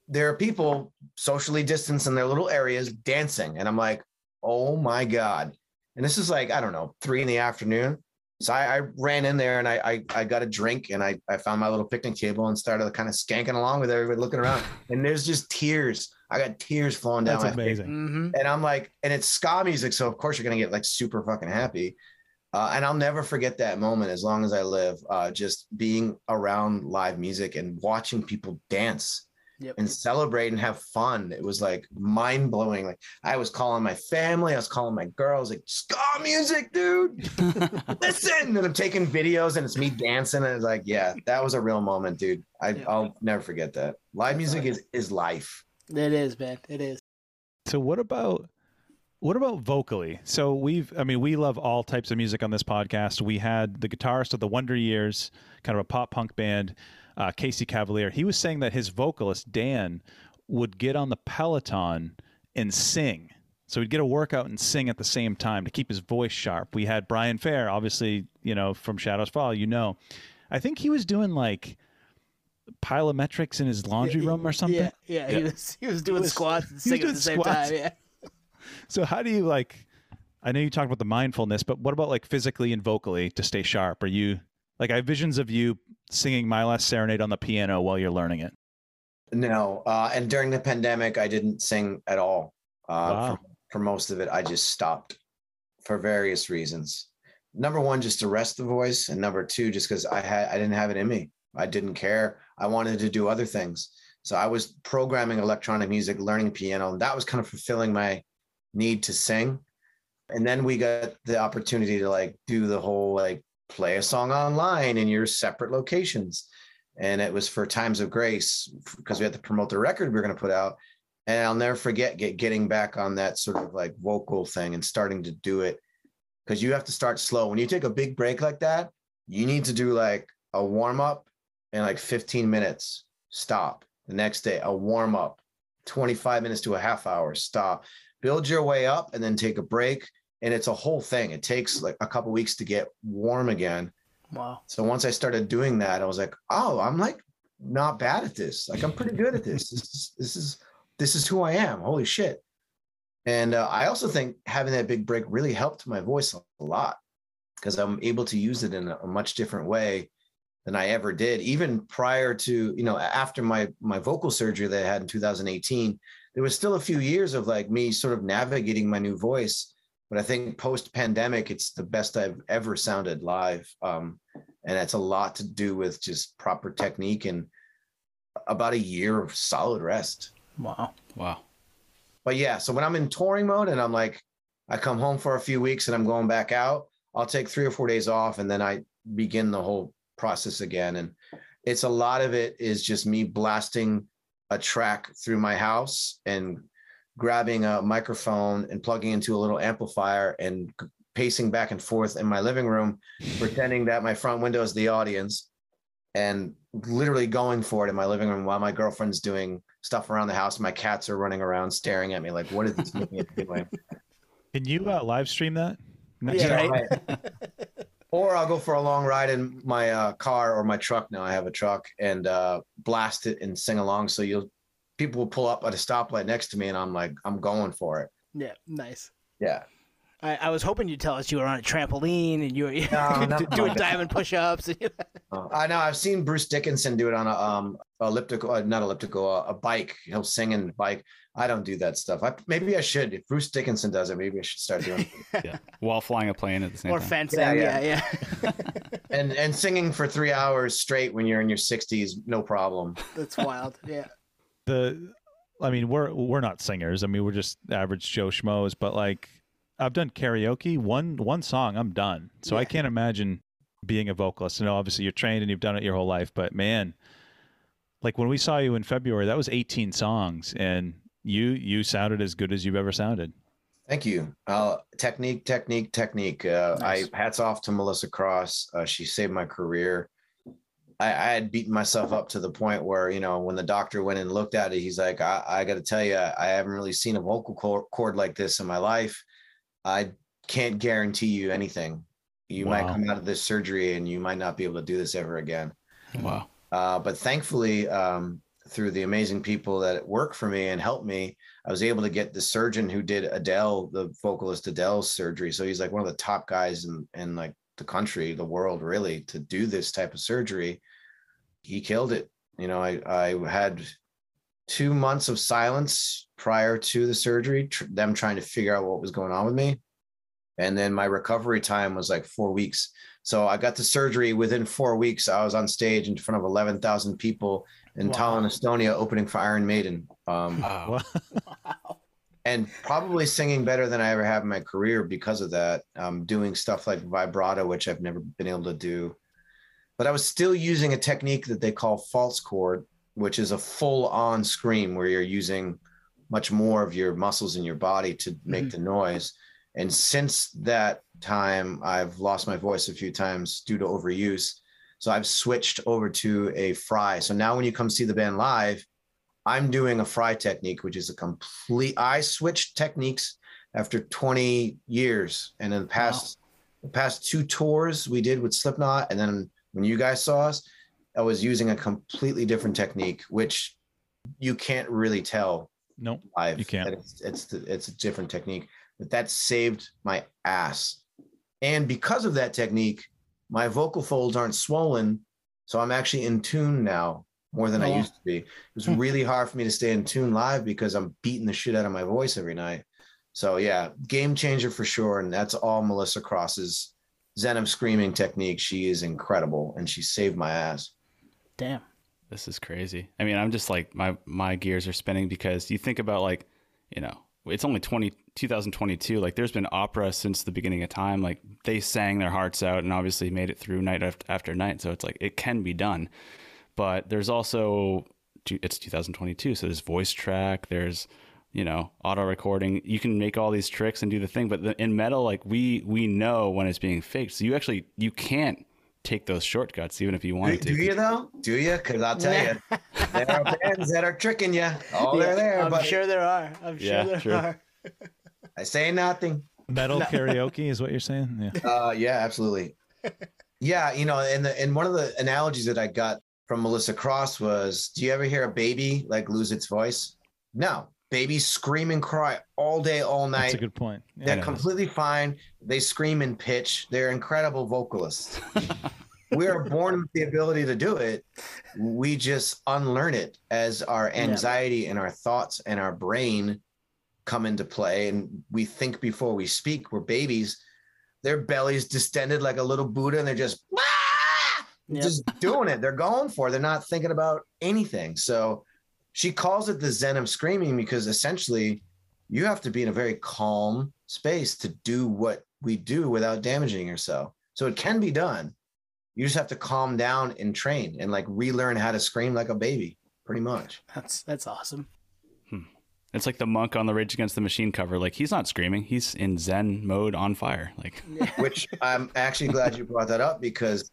S5: there are people socially distanced in their little areas dancing. And I'm like, oh my God. And this is like, I don't know, three in the afternoon. So I, I ran in there and I, I I got a drink and I I found my little picnic table and started kind of skanking along with everybody looking around. And there's just tears. I got tears flowing down
S2: That's
S5: my face.
S2: amazing.
S1: Mm-hmm.
S5: And I'm like, and it's ska music, so of course you're gonna get like super fucking happy. Uh, and I'll never forget that moment as long as I live. Uh, just being around live music and watching people dance
S1: Yep.
S5: and celebrate and have fun. It was like mind blowing. Like I was calling my family, I was calling my girls, like ska music, dude. Listen, and I'm taking videos and it's me dancing. And it's like, yeah, that was a real moment, dude. I,
S1: Yeah.
S5: I'll never forget that. Live music is is life.
S1: It is, man. It is.
S2: So what about what about vocally? So we've I mean we love all types of music on this podcast. We had the guitarist of the Wonder Years, kind of a pop punk band, uh, Casey Cavaliere. He was saying that his vocalist Dan would get on the Peloton and sing. So he'd get a workout and sing at the same time to keep his voice sharp. We had Brian Fair, obviously, you know, from Shadows Fall, you know. I think he was doing like plyometrics in his laundry room or something.
S1: Yeah, yeah. He was he was doing
S2: was-
S1: squats and
S2: he
S1: singing at the same
S2: squats.
S1: time. Yeah.
S2: So how do you like? I know you talked about the mindfulness, but what about like physically and vocally to stay sharp? Are you like I have visions of you singing "My Last Serenade" on the piano while you're learning it?
S5: No, uh, and during the pandemic, I didn't sing at all. Uh,
S2: Wow.
S5: for, for most of it, I just stopped for various reasons. Number one, just to rest the voice, and number two, just because I had I didn't have it in me. I didn't care. I wanted to do other things. So I was programming electronic music, learning piano, and that was kind of fulfilling my need to sing. And then we got the opportunity to like do the whole like play a song online in your separate locations and it was for Times of Grace because we had to promote the record we were going to put out. And I'll never forget get, getting back on that sort of like vocal thing and starting to do it because you have to start slow. When you take a big break like that, you need to do like a warm up in like 15 minutes, stop. The next day, a warm up, 25 minutes to a half hour, stop. Build your way up and then take a break. And it's a whole thing. It takes like a couple weeks to get warm again.
S1: Wow.
S5: So once I started doing that, I was like, oh, I'm like not bad at this. Like I'm pretty good at this. This is this is this is who I am. Holy shit. And uh, I also think having that big break really helped my voice a lot because I'm able to use it in a, a much different way than I ever did. Even prior to, you know, after my my vocal surgery that I had in 2018, there was still a few years of like me sort of navigating my new voice. But I think post pandemic, it's the best I've ever sounded live. Um, and that's a lot to do with just proper technique and about a year of solid rest.
S1: Wow.
S3: wow.
S5: But yeah, so when I'm in touring mode and I'm like, I come home for a few weeks and I'm going back out, I'll take three or four days off and then I begin the whole process again. And it's a lot of it is just me blasting a track through my house and grabbing a microphone and plugging into a little amplifier and pacing back and forth in my living room, pretending that my front window is the audience and literally going for it in my living room while my girlfriend's doing stuff around the house. My cats are running around staring at me like, what is this movie doing?
S2: Can you uh, live stream that? next
S1: Yeah,
S2: time?
S1: right.
S5: Or I'll go for a long ride in my uh, car or my truck. Now I have a truck and uh, blast it and sing along. So you'll people will pull up at a stoplight next to me, and I'm like, I'm going for it.
S1: Yeah. Nice.
S5: Yeah.
S1: I, I was hoping you'd tell us you were on a trampoline and you were
S5: No, nothing
S1: doing
S5: like that.
S1: diamond push-ups.
S5: Uh, I know I've seen Bruce Dickinson do it on a um elliptical, uh, not elliptical, uh, a bike. He'll sing and bike. I don't do that stuff. I, maybe I should. If Bruce Dickinson does it, maybe I should start doing it.
S3: Yeah. While flying a plane at the same
S1: or
S3: time.
S1: fencing.
S5: Yeah,
S1: Yeah,
S5: yeah.
S1: yeah.
S5: and and singing for three hours straight when you're in your 60s, no problem.
S1: That's wild. Yeah.
S2: The, I mean, we're we're not singers. I mean, we're just average Joe schmoes. But like, I've done karaoke. One one song, I'm done. So I can't imagine being a vocalist. You know, obviously you're trained and you've done it your whole life. But man, like when we saw you in February, that was 18 songs, and you you sounded as good as you've ever sounded.
S5: Thank you. Uh, technique, technique, technique. Uh,
S1: Nice.
S5: I hats off to Melissa Cross. Uh, she saved my career. I, I had beaten myself up to the point where you know when the doctor went and looked at it, he's like, "I, I got to tell you, I haven't really seen a vocal cord like this in my life. I can't guarantee you anything. You might come out of this surgery and you might not be able to do this ever again."
S3: Wow.
S5: Uh, but thankfully, um, through the amazing people that work for me and help me, I was able to get the surgeon who did Adele, the vocalist Adele's surgery. So he's like one of the top guys in, in like the country, the world really to do this type of surgery. He killed it. You know, I I had two months of silence prior to the surgery, tr- them trying to figure out what was going on with me. And then my recovery time was like four weeks. So I got the surgery within four weeks. I was on stage in front of 11,000 people in
S1: Wow.
S5: Tallinn, Estonia, opening for Iron Maiden. Um,
S3: Wow.
S5: and probably singing better than I ever have in my career because of that. Um, doing stuff like vibrato, which I've never been able to do. But I was still using a technique that they call false cord, which is a full on scream where you're using much more of your muscles in your body to make the noise. And since that time, I've lost my voice a few times due to overuse. So I've switched over to a fry. So now when you come see the band live, I'm doing a fry technique, which is a complete. I switched techniques after 20 years, and in the past, the past two tours we did with Slipknot, and then when you guys saw us, I was using a completely different technique, which you can't really tell
S2: Nope.
S5: live.
S2: You can't.
S5: It's it's the, it's a different technique, but that saved my ass. And because of that technique, my vocal folds aren't swollen, so I'm actually in tune now more than I
S1: Oh.
S5: used to be. It was
S1: Hmm.
S5: really hard for me to stay in tune live because I'm beating the shit out of my voice every night. So yeah, game changer for sure, and that's all Melissa Cross's Zen of screaming technique. She is incredible, and she saved my ass.
S1: Damn.
S3: This is crazy. I mean, I'm just like my my gears are spinning because you think about like, you know, it's only 20 2022. Like there's been opera since the beginning of time. Like they sang their hearts out and obviously made it through night after, after night. So it's like it can be done. But there's also it's 2022, so there's voice track, there's you know auto recording. You can make all these tricks and do the thing, but the, in metal, like we we know when it's being faked. So you actually you can't take those shortcuts even if you
S5: Do,
S3: wanted
S5: do
S3: to.
S5: Do you though? Do you? Because I'll tell you, there are bands that are tricking you. Oh, they're there,
S1: I'm
S5: but
S1: sure there are. I'm sure
S3: Yeah,
S1: there
S3: sure.
S1: are.
S5: I say nothing.
S2: Metal karaoke is what you're saying? Yeah.
S5: Uh, yeah, absolutely. Yeah, you know, and the and one of the analogies that I got from Melissa Cross was, do you ever hear a baby like lose its voice? No, babies scream and cry all day, all night.
S2: That's a good point. Yeah.
S5: They're completely fine. They scream in pitch. They're incredible vocalists. we are born with the ability to do it. We just unlearn it as our anxiety and our thoughts and our brain come into play. And we think before we speak. We're babies. Their bellies distended like a little Buddha, and they're just "Ah!"
S1: Yep.
S5: just doing it. They're going for it. They're not thinking about anything. So she calls it the Zen of screaming because essentially you have to be in a very calm space to do what we do without damaging yourself. So it can be done. You just have to calm down and train and like relearn how to scream like a baby, pretty much.
S1: That's that's awesome. Hmm.
S3: It's like the monk on the Rage Against the Machine cover. Like he's not screaming; he's in Zen mode, on fire. Like
S5: Which I'm actually glad you brought that up because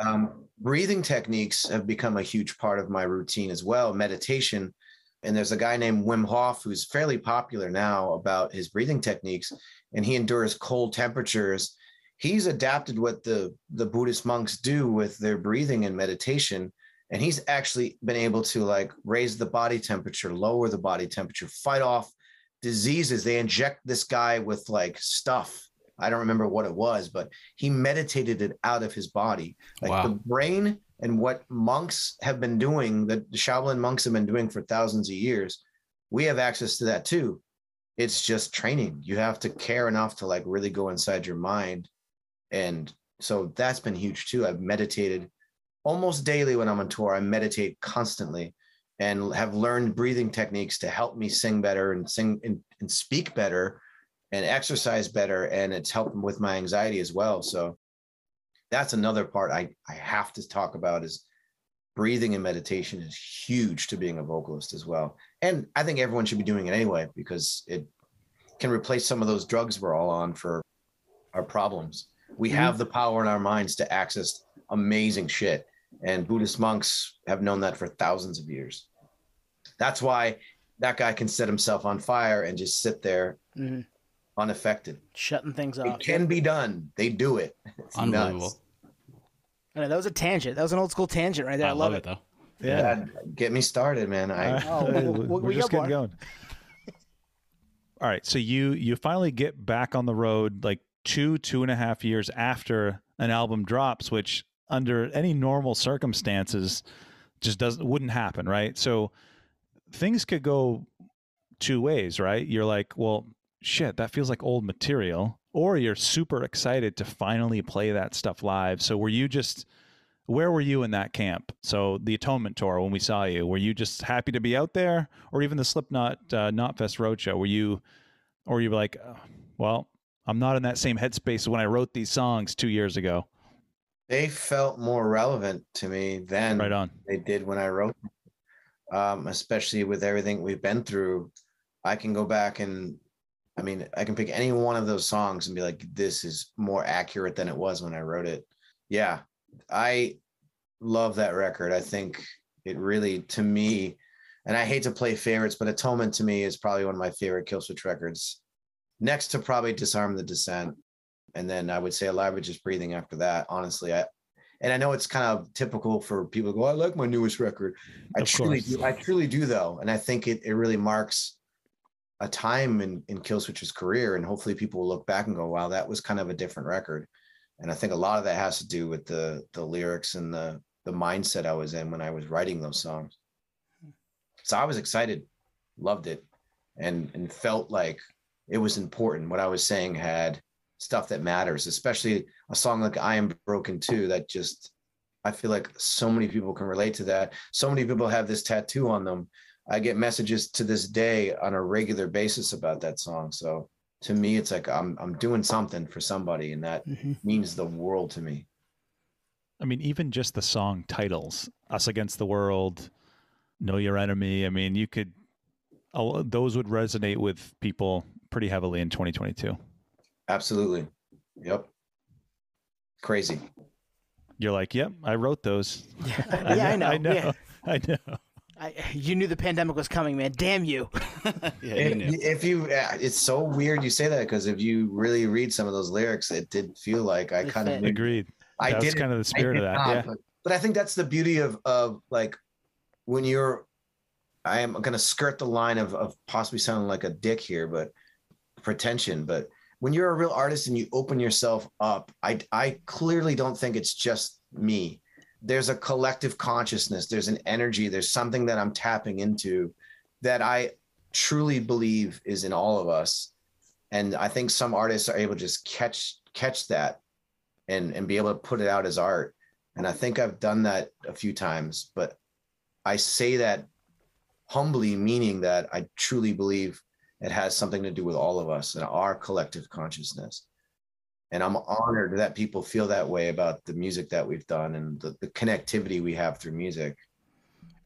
S5: um, breathing techniques have become a huge part of my routine as well. Meditation. And there's a guy named Wim Hof who's fairly popular now about his breathing techniques, and he endures cold temperatures. He's adapted what the the Buddhist monks do with their breathing and meditation, and he's actually been able to like raise the body temperature, lower the body temperature, fight off diseases. They inject this guy with like stuff. I don't remember what it was, but he meditated it out of his body. Like
S3: Wow.
S5: the brain and what monks have been doing, that the Shaolin monks have been doing for thousands of years, we have access to that too. It's just training. You have to care enough to like really go inside your mind. And so that's been huge too. I've meditated almost daily when I'm on tour. I meditate constantly and have learned breathing techniques to help me sing better and sing and, and speak better and exercise better. And it's helping with my anxiety as well. So that's another part I, I have to talk about is breathing and meditation is huge to being a vocalist as well. And I think everyone should be doing it anyway because it can replace some of those drugs we're all on for our problems. We have the power in our minds to access amazing shit. And Buddhist monks have known that for thousands of years. That's why that guy can set himself on fire and just sit there
S1: Mhm.
S5: Unaffected.
S1: Shutting things
S5: It can be done. They do it. It's
S3: unbelievable.
S5: nuts.
S1: I know, that was a tangent. That was an old school tangent right there. I,
S3: I love it though.
S2: Yeah.
S5: Yeah, get me started, man. I
S1: Oh, we- we-
S2: we're
S1: we
S2: just
S1: got
S2: getting going. All right, so you you finally get back on the road like two two and a half years after an album drops, which under any normal circumstances just doesn't wouldn't happen, right? So things could go two ways, right? You're like, well, shit, that feels like old material, or you're super excited to finally play that stuff live. So were you just where were you in that camp? So the Atonement tour when we saw you, were you just happy to be out there, or even the Slipknot uh, Knotfest roadshow? Were you, or you were like, oh, well, I'm not in that same headspace when I wrote these songs two years ago.
S5: They felt more relevant to me then
S2: Right on.
S5: they did when I wrote them. Um, especially with everything we've been through. I can go back and I mean, I can pick any one of those songs and be like, this is more accurate than it was when I wrote it. Yeah. I love that record. I think it really, to me, and I hate to play favorites, but Atonement to me is probably one of my favorite Killswitch records. Next to probably Disarm the Descent. And then I would say Alive with Just Breathing after that. Honestly, I and I know it's kind of typical for people to go, I like my newest record. I
S2: Of
S5: truly
S2: course.
S5: do. I truly do though. And I think it, it really marks a time in, in Killswitch's career. And hopefully people will look back and go, wow, that was kind of a different record. And I think a lot of that has to do with the the lyrics and the the mindset I was in when I was writing those songs. So I was excited, loved it, and and felt like it was important. What I was saying had stuff that matters, especially a song like I Am Broken Too, that just I feel like so many people can relate to that. So many people have this tattoo on them. I get messages to this day on a regular basis about that song. So to me, it's like I'm I'm doing something for somebody, and that
S1: Mhm.
S5: means the world to me.
S2: I mean, even just the song titles, "Us Against the World," "Know Your Enemy." I mean, you could those would resonate with people pretty heavily in 2022.
S5: Absolutely. Yep. Crazy.
S2: You're like, "Yep, I wrote those."
S1: yeah, I know.
S2: I know.
S1: Yeah.
S2: I know.
S1: I, you knew the pandemic was coming, man. Damn you.
S3: yeah, you
S5: if, if you uh, it's so weird you say that because if you really read some of those lyrics it did feel like i kind of
S2: Agreed.
S5: i
S2: That's
S5: did
S2: kind of the spirit of that. Yeah.
S5: but, but i think that's the beauty of of like when you're i am going to skirt the line of of possibly sounding like a dick here but pretension but when you're a real artist and you open yourself up i i clearly don't think it's just me there's a collective consciousness there's an energy there's something that i'm tapping into that i truly believe is in all of us. And i think some artists are able to just catch catch that and and be able to put it out as art. And i think i've done that a few times but i say that humbly meaning that i truly believe it has something to do with all of us and our collective consciousness and i'm honored that people feel that way about the music that we've done and the, the connectivity we have through music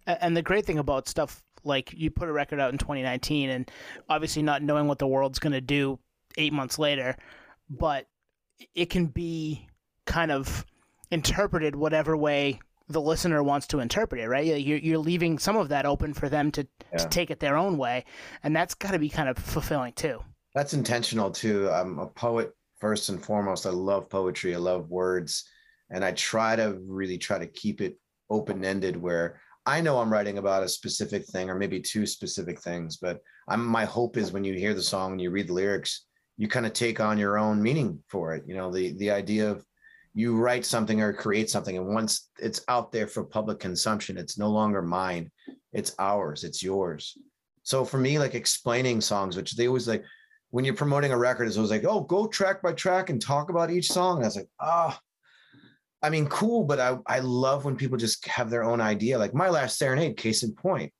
S1: And the great thing about stuff like you put a record out in 2019 and obviously not knowing what the world's going to do 8 months later, but it can be kind of interpreted whatever way the listener wants to interpret it, right? You're, you're leaving some of that open for them to,
S5: Yeah.
S1: to take it their own way. And that's got to be kind of fulfilling too.
S5: that's intentional too. I'm a poet first and foremost. I love poetry. I love words, and I try to really try to keep it open ended where I know I'm writing about a specific thing or maybe two specific things, but I'm my hope is when you hear the song and you read the lyrics, you kind of take on your own meaning for it. You know, the the idea of you write something or create something, and once it's out there for public consumption, it's no longer mine. It's ours. It's yours. So for me, like explaining songs, which they always like when you're promoting a record, it's always like, oh, go track by track and talk about each song. And I was like, ah, I mean, cool, but I, I love when people just have their own idea. Like my last serenade, case in point.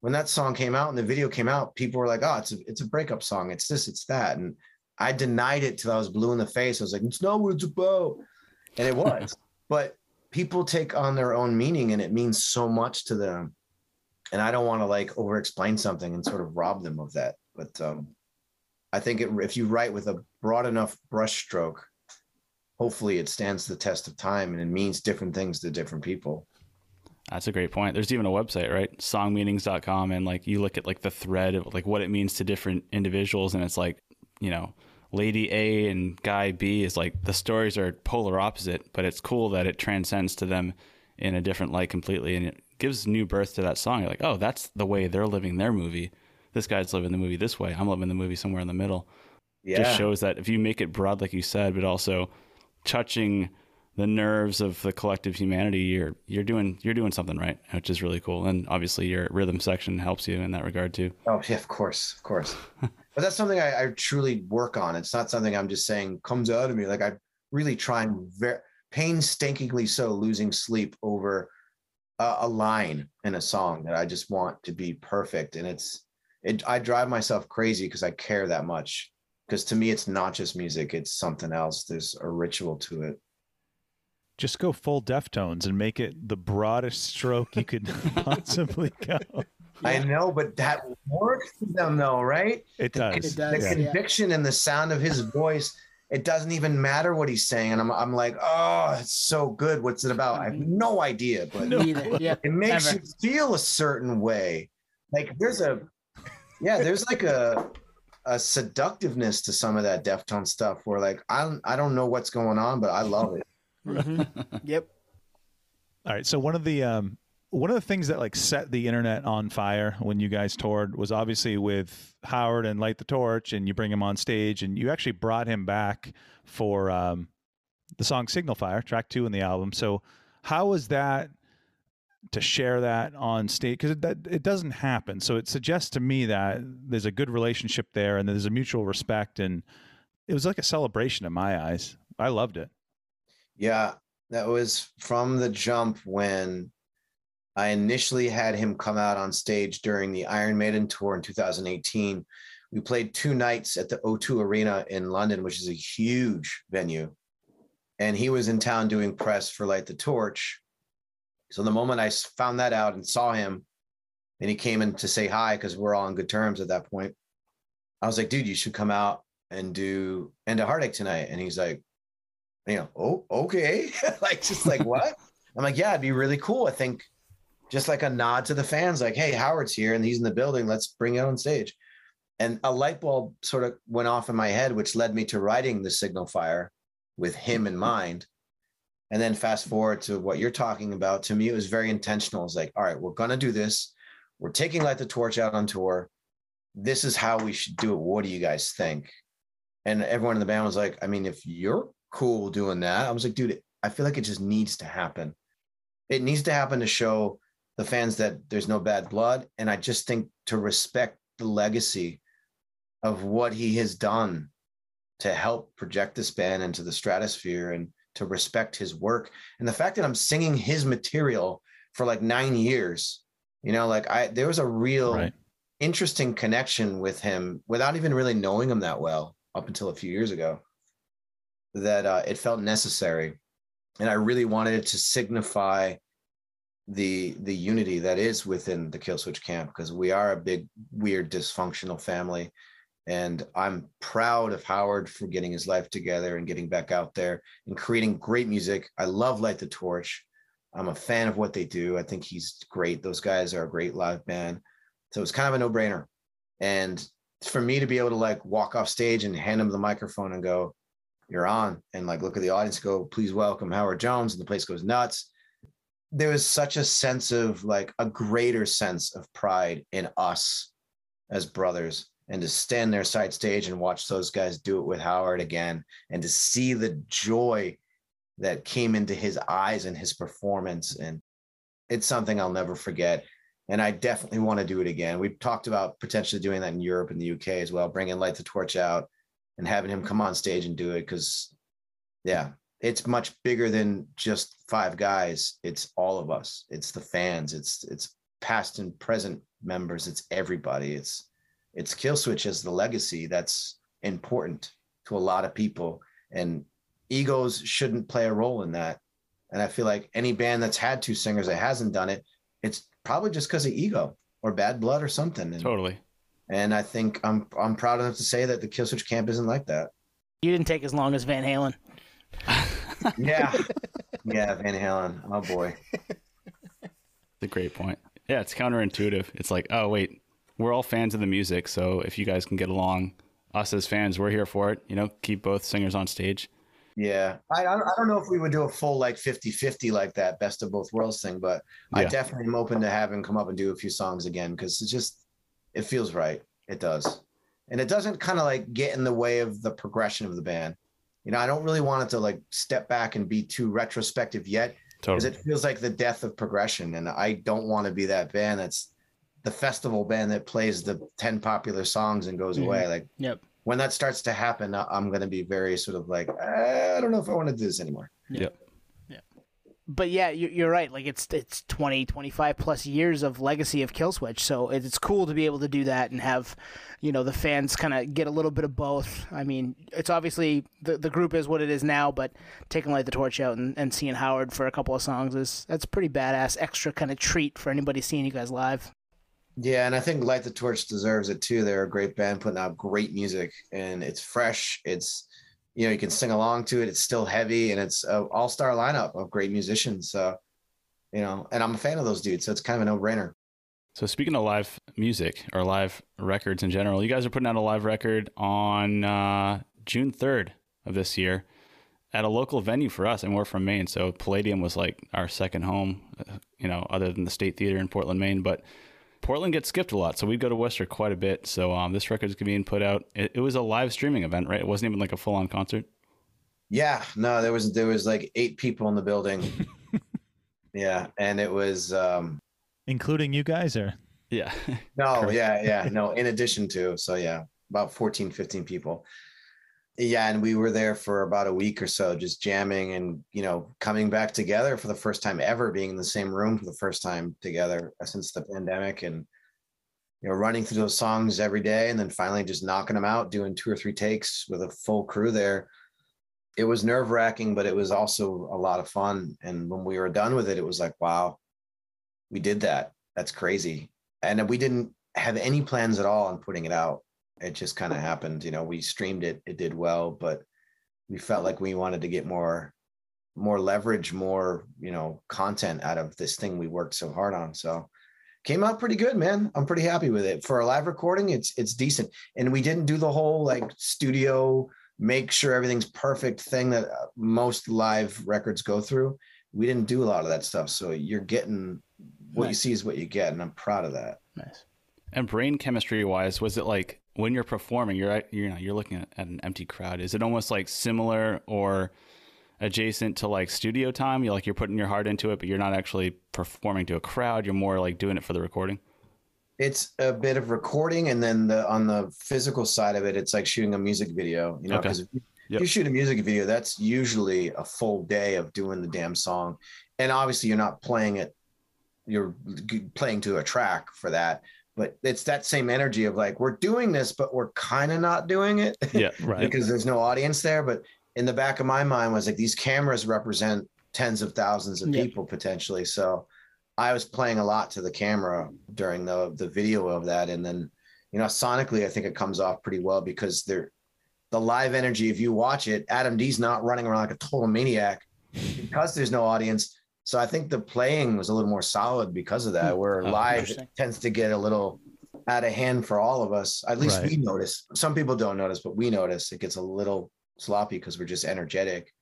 S5: When that song came out and the video came out, people were like, oh, it's a it's a breakup song. It's this, it's that. And I denied it till I was blue in the face. I was like, it's not what it's about. And it was. but people take on their own meaning and it means so much to them. And I don't want to like over explain something and sort of rob them of that. But um I think it, if you write with a broad enough brushstroke, hopefully it stands the test of time and it means different things to different people.
S3: That's a great point. There's even a website, right? Songmeanings.com. And like you look at like the thread of like what it means to different individuals. And it's like, you know, Lady A and Guy B is like the stories are polar opposite, but it's cool that it transcends to them in a different light completely. And it gives new birth to that song. You're like, oh, that's the way they're living their movie. This guy's living the movie this way. I'm living the movie somewhere in the middle
S5: Yeah.
S3: just shows that if you make it broad like you said but also touching the nerves of the collective humanity, you're you're doing you're doing something right, which is really cool. And obviously, your rhythm section helps you in that regard too.
S5: Oh yeah, of course, of course. but that's something I, I truly work on. It's not something I'm just saying comes out of me. Like I really trying very painstakingly so losing sleep over a, a line in a song that I just want to be perfect. And it's it I drive myself crazy because I care that much. Because to me, it's not just music; it's something else. There's a ritual to it.
S2: Just go full Deftones and make it the broadest stroke you could possibly go.
S5: I know, but that works for them, though, right?
S2: It
S5: The-
S2: does.
S1: It does.
S5: the
S1: Yeah.
S5: conviction and the sound of his voice it doesn't even matter what he's saying and i'm, I'm like oh it's so good what's it about i have mm-hmm. no idea but
S1: Me either. Yeah.
S5: it makes
S1: ever.
S5: you feel a certain way like there's a yeah there's like a a seductiveness to some of that deftone stuff where like i don't i don't know what's going on but i love it
S1: Mhm. Yep.
S2: All right. So one of the um, one of the things that like set the internet on fire when you guys toured was obviously with Howard and Light the Torch, and you bring him on stage, and you actually brought him back for um, the song Signal Fire, track two in the album. So how was that to share that on stage? Because it, it doesn't happen. So it suggests to me that there's a good relationship there, and there's a mutual respect, and it was like a celebration in my eyes. I loved it.
S5: Yeah, that was from the jump when I initially had him come out on stage during the Iron Maiden tour in 2018. We played two nights at the O2 Arena in London, which is a huge venue. And he was in town doing press for Light the Torch. So the moment I found that out and saw him, and he came in to say hi because we're all on good terms at that point, I was like, dude, you should come out and do End of Heartache tonight. And he's like, you know, oh, okay. like, just like, what? I'm like, yeah, it'd be really cool. I think just like a nod to the fans, like, hey, Howard's here and he's in the building. Let's bring it on stage. And a light bulb sort of went off in my head, which led me to writing the signal fire with him in mind. And then fast forward to what you're talking about. To me, it was very intentional. It's like, all right, we're going to do this. We're taking Light the Torch out on tour. This is how we should do it. What do you guys think? And everyone in the band was like, I mean, if you're cool doing that, I was like, dude, I feel like it just needs to happen. It needs to happen to show the fans that there's no bad blood. And I just think to respect the legacy of what he has done to help project this band into the stratosphere and to respect his work. And the fact that I'm singing his material for like nine years, you know, like I, there was a real
S2: Right.
S5: interesting connection with him without even really knowing him that well up until a few years ago that uh, it felt necessary and i really wanted it to signify the the unity that is within the killswitch camp because we are a big weird dysfunctional family and i'm proud of howard for getting his life together and getting back out there and creating great music. I love light the torch. I'm a fan of what they do. I think he's great. Those guys are a great live band. So it's kind of a no-brainer. And for me to be able to like walk off stage and hand him the microphone and go you're on and like look at the audience go please welcome howard jones and the place goes nuts. There was such a sense of like a greater sense of pride in us as brothers and to stand there side stage and watch those guys do it with howard again and to see the joy that came into his eyes and his performance and it's something i'll never forget. And i definitely want to do it again. We've talked about potentially doing that in europe and the uk as well bringing light the torch out and having him come on stage and do it because yeah it's much bigger than just five guys. It's all of us. It's the fans. It's it's past and present members. It's everybody. It's it's killswitch as the legacy that's important to a lot of people and egos shouldn't play a role in that and i feel like any band that's had two singers that hasn't done it it's probably just because of ego or bad blood or something and,
S3: Totally.
S5: and i think i'm i'm proud enough to say that the killswitch camp isn't like that
S1: You didn't take as long as Van Halen.
S5: yeah yeah van halen oh boy
S3: It's a great point. Yeah, it's counterintuitive. It's like, oh wait, we're all fans of the music, so if you guys can get along, us as fans, we're here for it. You know, keep both singers on stage.
S5: Yeah. I, I don't know if we would do a full like 50 50 like that, best of both worlds thing, but I definitely am open to having come up and do a few songs again because it just, it feels right. It does. And it doesn't kind of like get in the way of the progression of the band. You know, I don't really want it to like step back and be too retrospective yet because
S3: Totally.
S5: it feels like the death of progression. And I don't want to be that band that's the festival band that plays the 10 popular songs and goes
S1: Mhm.
S5: away. Like
S1: Yep.
S5: when that starts to happen, I- I'm going to be very sort of like, "Eh, I don't know if I want to do this anymore. Yep. Yeah.
S1: But yeah, you- you're right. Like it's it's 20, 25 plus years of legacy of Killswitch, so it's cool to be able to do that and have, you know, the fans kind of get a little bit of both. I mean, it's obviously the the group is what it is now, but taking light the torch out and, and seeing Howard for a couple of songs is that's a pretty badass extra kind of treat for anybody seeing you guys live.
S5: Yeah, and I think Light the Torch deserves it too. They're a great band putting out great music, and it's fresh. It's you know you can sing along to it. It's still heavy, and it's an all star lineup of great musicians. So you know, and I'm a fan of those dudes, so it's kind of a no brainer.
S3: So speaking of live music or live records in general, you guys are putting out a live record on uh, June 3rd of this year at a local venue for us, and we're from Maine, so Palladium was like our second home, uh, you know, other than the State Theater in Portland, Maine. But Portland gets skipped a lot, so we go to Worcester quite a bit. So um, this record's being put out. It, it was a live streaming event, right? It wasn't even like a full on concert.
S5: Yeah, no, there was there was like eight people in the building. yeah, and it was um
S2: including you guys, or
S3: Yeah,
S5: no, yeah, yeah, no, in addition to so yeah, about 14, 15 people. Yeah, and we were there for about a week or so, just jamming and you know coming back together for the first time ever, being in the same room for the first time together uh, since the pandemic, and you know running through those songs every day, and then finally just knocking them out, doing two or three takes with a full crew there. It was nerve wracking, but it was also a lot of fun. And when we were done with it, it was like, wow, we did that. That's crazy. And we didn't have any plans at all on putting it out. It just kind of happened. You know, we streamed it, it did well, but we felt like we wanted to get more more leverage, more, you know, content out of this thing we worked so hard on. So came out pretty good, man. I'm pretty happy with it. For a live recording, it's it's decent. And we didn't do the whole like studio make sure everything's perfect thing that uh, most live records go through. We didn't do a lot of that stuff. So you're getting what you see is what you get, and I'm proud of that.
S1: Nice.
S3: And brain chemistry wise, was it like when you're performing, you're at, you know you're looking at, at an empty crowd? Is it almost like similar or adjacent to like studio time? You're like you're putting your heart into it, but you're not actually performing to a crowd. You're more like doing it for the recording.
S5: It's a bit of recording, and then the on the physical side of it, it's like shooting a music video. You know,
S3: Okay.
S5: because if you-
S3: Yep.
S5: you shoot a music video, that's usually a full day of doing the damn song, and obviously you're not playing it. You're playing to a track for that, but it's that same energy of like we're doing this, but we're kind of not doing it.
S3: Yeah,
S2: right?
S5: because there's no audience there. But in the back of my mind was like these cameras represent tens of thousands of
S1: Yeah.
S5: people potentially. So I was playing a lot to the camera during the the video of that, and then you know sonically I think it comes off pretty well because they're the live energy. If you watch it, Adam D's not running around like a total maniac because there's no audience. So I think the playing was a little more solid because of that. Where
S3: Oh,
S5: live tends to get a little out of hand for all of us. At least
S2: Right.
S5: we notice. Some people don't notice, but we notice it gets a little sloppy because we're just energetic.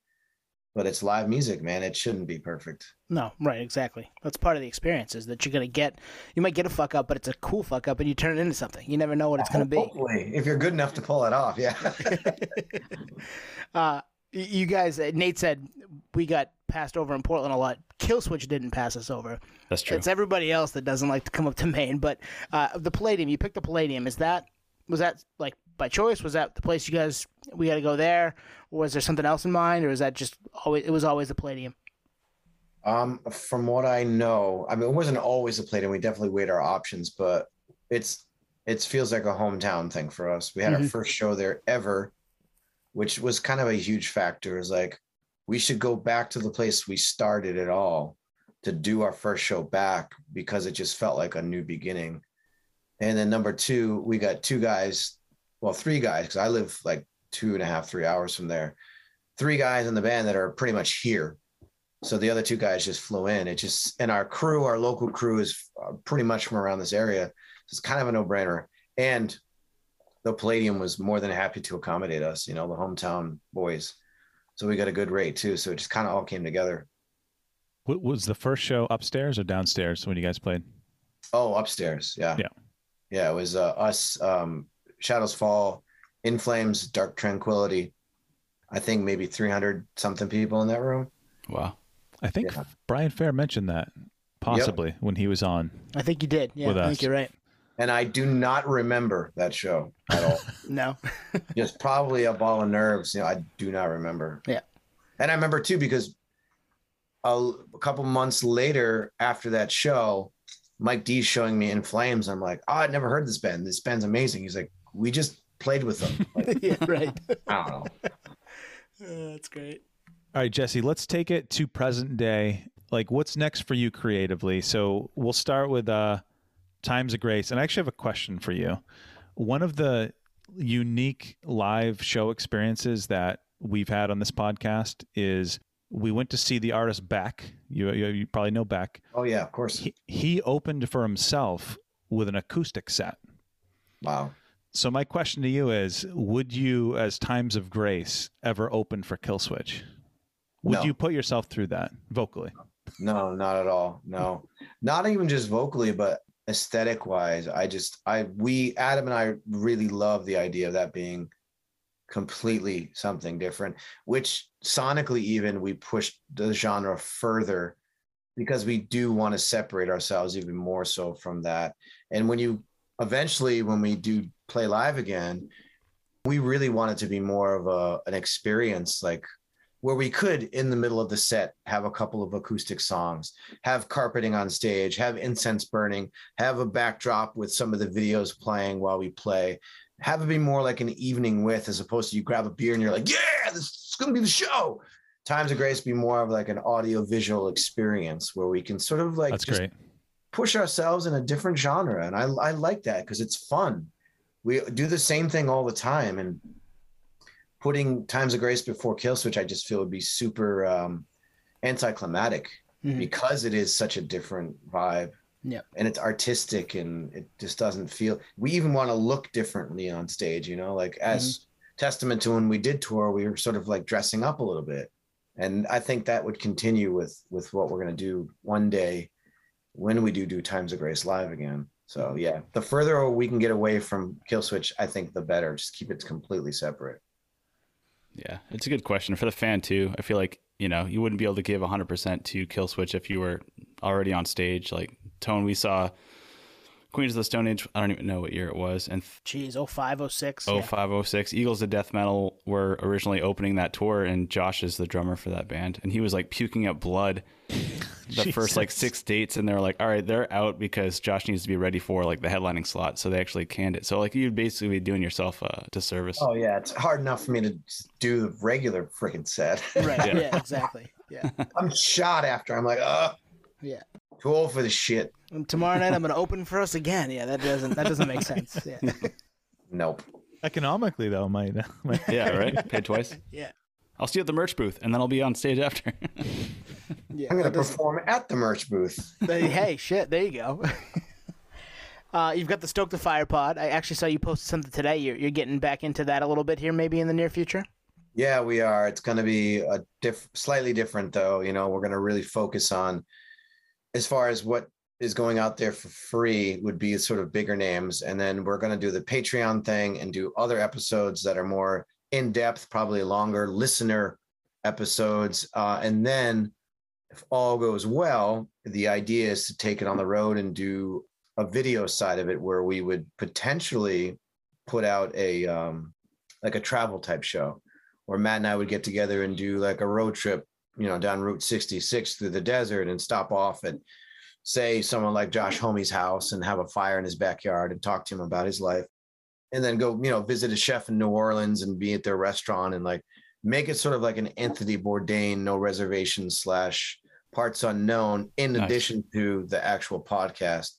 S5: But it's live music, man. It shouldn't be perfect.
S1: No, right, exactly. That's part of the experience is that you're gonna get. You might get a fuck up, but it's a cool fuck up, and you turn it into something. You never know what it's gonna be.
S5: Hopefully, if you're good enough to pull it off, yeah.
S1: uh, you guys, uh, Nate said we got passed over in Portland a lot. Killswitch didn't pass us over.
S3: That's true.
S1: It's everybody else that doesn't like to come up to Maine. But uh, the Palladium, you picked the Palladium. Is that was that like by choice? Was that the place you guys we got to go there, or was there something else in mind, or is that just always it was always the Palladium?
S5: Um, from what I know, I mean, it wasn't always a plate, and we definitely weighed our options, but it's it feels like a hometown thing for us. We had our
S1: Mhm.
S5: first show there ever, which was kind of a huge factor. Is like we should go back to the place we started it all to do our first show back because it just felt like a new beginning. And then number two, we got two guys, well, three guys, because I live like two and a half, three hours from there. Three guys in the band that are pretty much here. So the other two guys just flew in. It just and our crew, our local crew, is uh, pretty much from around this area. So It's kind of a no-brainer. And the Palladium was more than happy to accommodate us. You know, the hometown boys. So we got a good rate too. So it just kind of all came together.
S2: What was the first show upstairs or downstairs when you guys played?
S5: Oh, upstairs. Yeah.
S2: Yeah.
S5: Yeah. It was uh, us, um, Shadows Fall, In Flames, Dark Tranquillity, I think maybe 300 something people in that room.
S3: Wow.
S2: I think
S5: Yeah.
S2: Brian Fair mentioned that possibly when he was on.
S1: I think you did. Yeah,
S2: With
S1: I
S2: us.
S1: think you're right.
S5: And I do not remember that show at all.
S1: No.
S5: Just probably a ball of nerves. You know, I do not remember.
S1: Yeah.
S5: And I remember too because a, a couple months later after that show, Mike D's showing me In Flames. I'm like, oh, I'd never heard this band. This band's amazing. He's like, we just played with them. Like,
S1: yeah, right.
S5: I don't know.
S1: Uh, that's great.
S2: All right, Jesse, let's take it to present day. Like, what's next for you creatively? So we'll start with uh, Times of Grace. And I actually have a question for you. One of the unique live show experiences that we've had on this podcast is we went to see the artist Beck. You, you, you probably know Beck.
S5: Oh yeah, of course.
S2: He, he opened for himself with an acoustic set.
S5: Wow.
S2: So my question to you is: Would you, as Times of Grace, ever open for Killswitch? Would
S5: No.
S2: you put yourself through that vocally?
S5: No, not at all. No, not even just vocally, but aesthetic wise. I just, I, we, Adam and I really love the idea of that being completely something different, which sonically, even we pushed the genre further because we do want to separate ourselves even more so from that. And when you eventually, when we do play live again, we really want it to be more of a, an experience like where we could in the middle of the set have a couple of acoustic songs have carpeting on stage have incense burning have a backdrop with some of the videos playing while we play. Have it be more like an evening with as opposed to you grab a beer and you're like yeah this is going to be the show. Times of grace be more of like an audio visual experience where we can sort of like
S2: That's
S5: just
S2: great.
S5: push ourselves in a different genre and i, I like that because it's fun. We do the same thing all the time and putting times of grace before Killswitch i just feel would be super um anticlimactic
S1: Mhm.
S5: because it is such a different vibe.
S1: Yeah.
S5: and it's artistic and it just doesn't feel we even want to look differently on stage you know like as testament to when we did tour we were sort of like dressing up a little bit. And i think that would continue with with what we're going to do one day when we do do times of grace live again. So yeah the further we can get away from Killswitch i think the better. Just keep it completely separate
S3: Yeah, it's a good question for the fan too. I feel like you know you wouldn't be able to give 100% to Killswitch if you were already on stage. Like Tone, we saw Queens of the Stone Age. I don't even know what year it was, and
S1: Jeez, 0506.
S3: Oh
S1: yeah.
S3: Oh five oh six. Eagles of Death Metal were originally opening that tour, and Josh is the drummer for that band, and he was like puking up blood the first like six dates, and they're like, all right, they're out because Josh needs to be ready for like the headlining slot, so they actually canned it. So like you'd basically be doing yourself a disservice.
S5: oh yeah it's hard enough for me to do the regular freaking set
S1: Right.
S3: Yeah.
S1: Yeah. exactly. Yeah.
S5: i'm shot after i'm like oh
S1: Yeah.
S5: Too old for this shit
S1: And tomorrow night I'm going to open for us again. Yeah, that doesn't that doesn't make sense. Yeah.
S5: nope
S2: Economically, though, might, might
S3: Yeah, right. Paid twice.
S1: Yeah.
S3: I'll see you at the merch booth, and then I'll be on stage after.
S1: Yeah.
S5: i'm going to perform at the merch booth
S1: Hey, hey, shit, there you go. Uh, you've got the Stoke the Fire pod. I actually saw you posted something today. You're, you're getting back into that a little bit here, maybe in the near future.
S5: Yeah, we are. It's going to be a diff- slightly different, though. You know, we're going to really focus on as far as what is going out there for free would be sort of bigger names, and then we're going to do the Patreon thing and do other episodes that are more in depth, probably longer listener episodes, uh, and then if all goes well, the idea is to take it on the road and do a video side of it where we would potentially put out a um, like a travel type show where Matt and I would get together and do like a road trip, you know, down Route 66 through the desert and stop off at, say, someone like Josh Homme's house and have a fire in his backyard and talk to him about his life. And then go, you know, visit a chef in New Orleans and be at their restaurant and like make it sort of like an Anthony Bourdain, no reservations slash parts unknown, in
S3: Nice.
S5: addition to the actual podcast.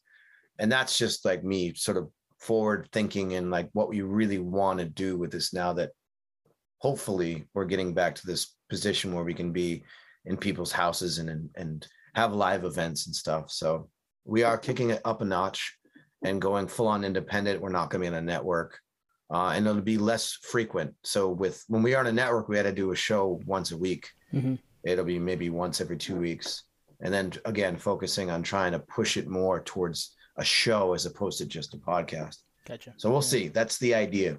S5: And that's just like me sort of forward thinking and like what we really want to do with this now that hopefully we're getting back to this position where we can be in people's houses and and, and have live events and stuff. So we are kicking it up a notch and going full on independent. We're not going to be on a network. Uh, and it'll be less frequent. So with when we are on a network, we had to do a show once a week.
S1: Mhm.
S5: It'll be maybe once every two weeks. And then again, focusing on trying to push it more towards a show as opposed to just a podcast.
S1: Gotcha.
S5: So we'll see. That's the idea.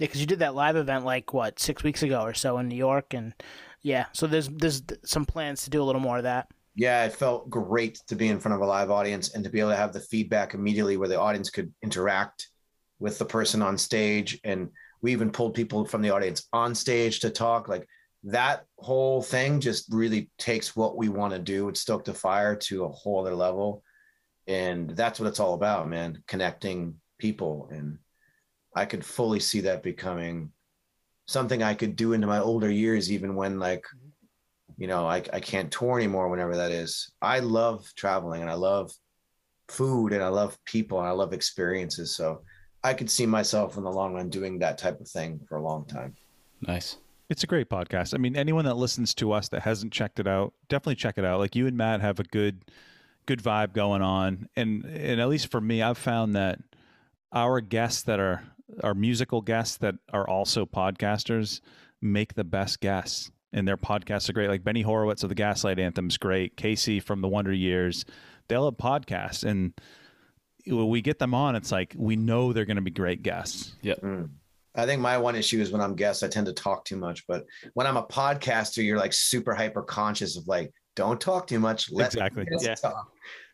S1: Yeah, because you did that live event like what six weeks ago or so in New York, and yeah, so there's there's some plans to do a little more of that.
S5: Yeah, it felt great to be in front of a live audience and to be able to have the feedback immediately where the audience could interact with the person on stage. And we even pulled people from the audience on stage to talk. Like that whole thing just really takes what we want to do with Stoke the Fire to a whole other level. And that's what it's all about, man, connecting people. And I could fully see that becoming something I could do into my older years, even when like, you know, I, I can't tour anymore whenever that is. I love traveling and I love food and I love people and I love experiences. So I could see myself in the long run doing that type of thing for a long time.
S3: Nice.
S2: It's a great podcast. I mean, anyone that listens to us that hasn't checked it out, definitely check it out. Like you and Matt have a good good vibe going on. And and at least for me, I've found that our guests that are our musical guests that are also podcasters make the best guests. And their podcasts are great. Like Benny Horowitz of the Gaslight Anthem's great. Casey from the Wonder Years. They'll have podcasts and when we get them on, it's like we know they're going to be great guests.
S3: Yep.
S5: Mm. I think my one issue is when I'm guest, I tend to talk too much. But when I'm a podcaster, you're like super hyper conscious of like, don't talk too much. Let
S2: Exactly.
S1: Yeah.
S5: talk.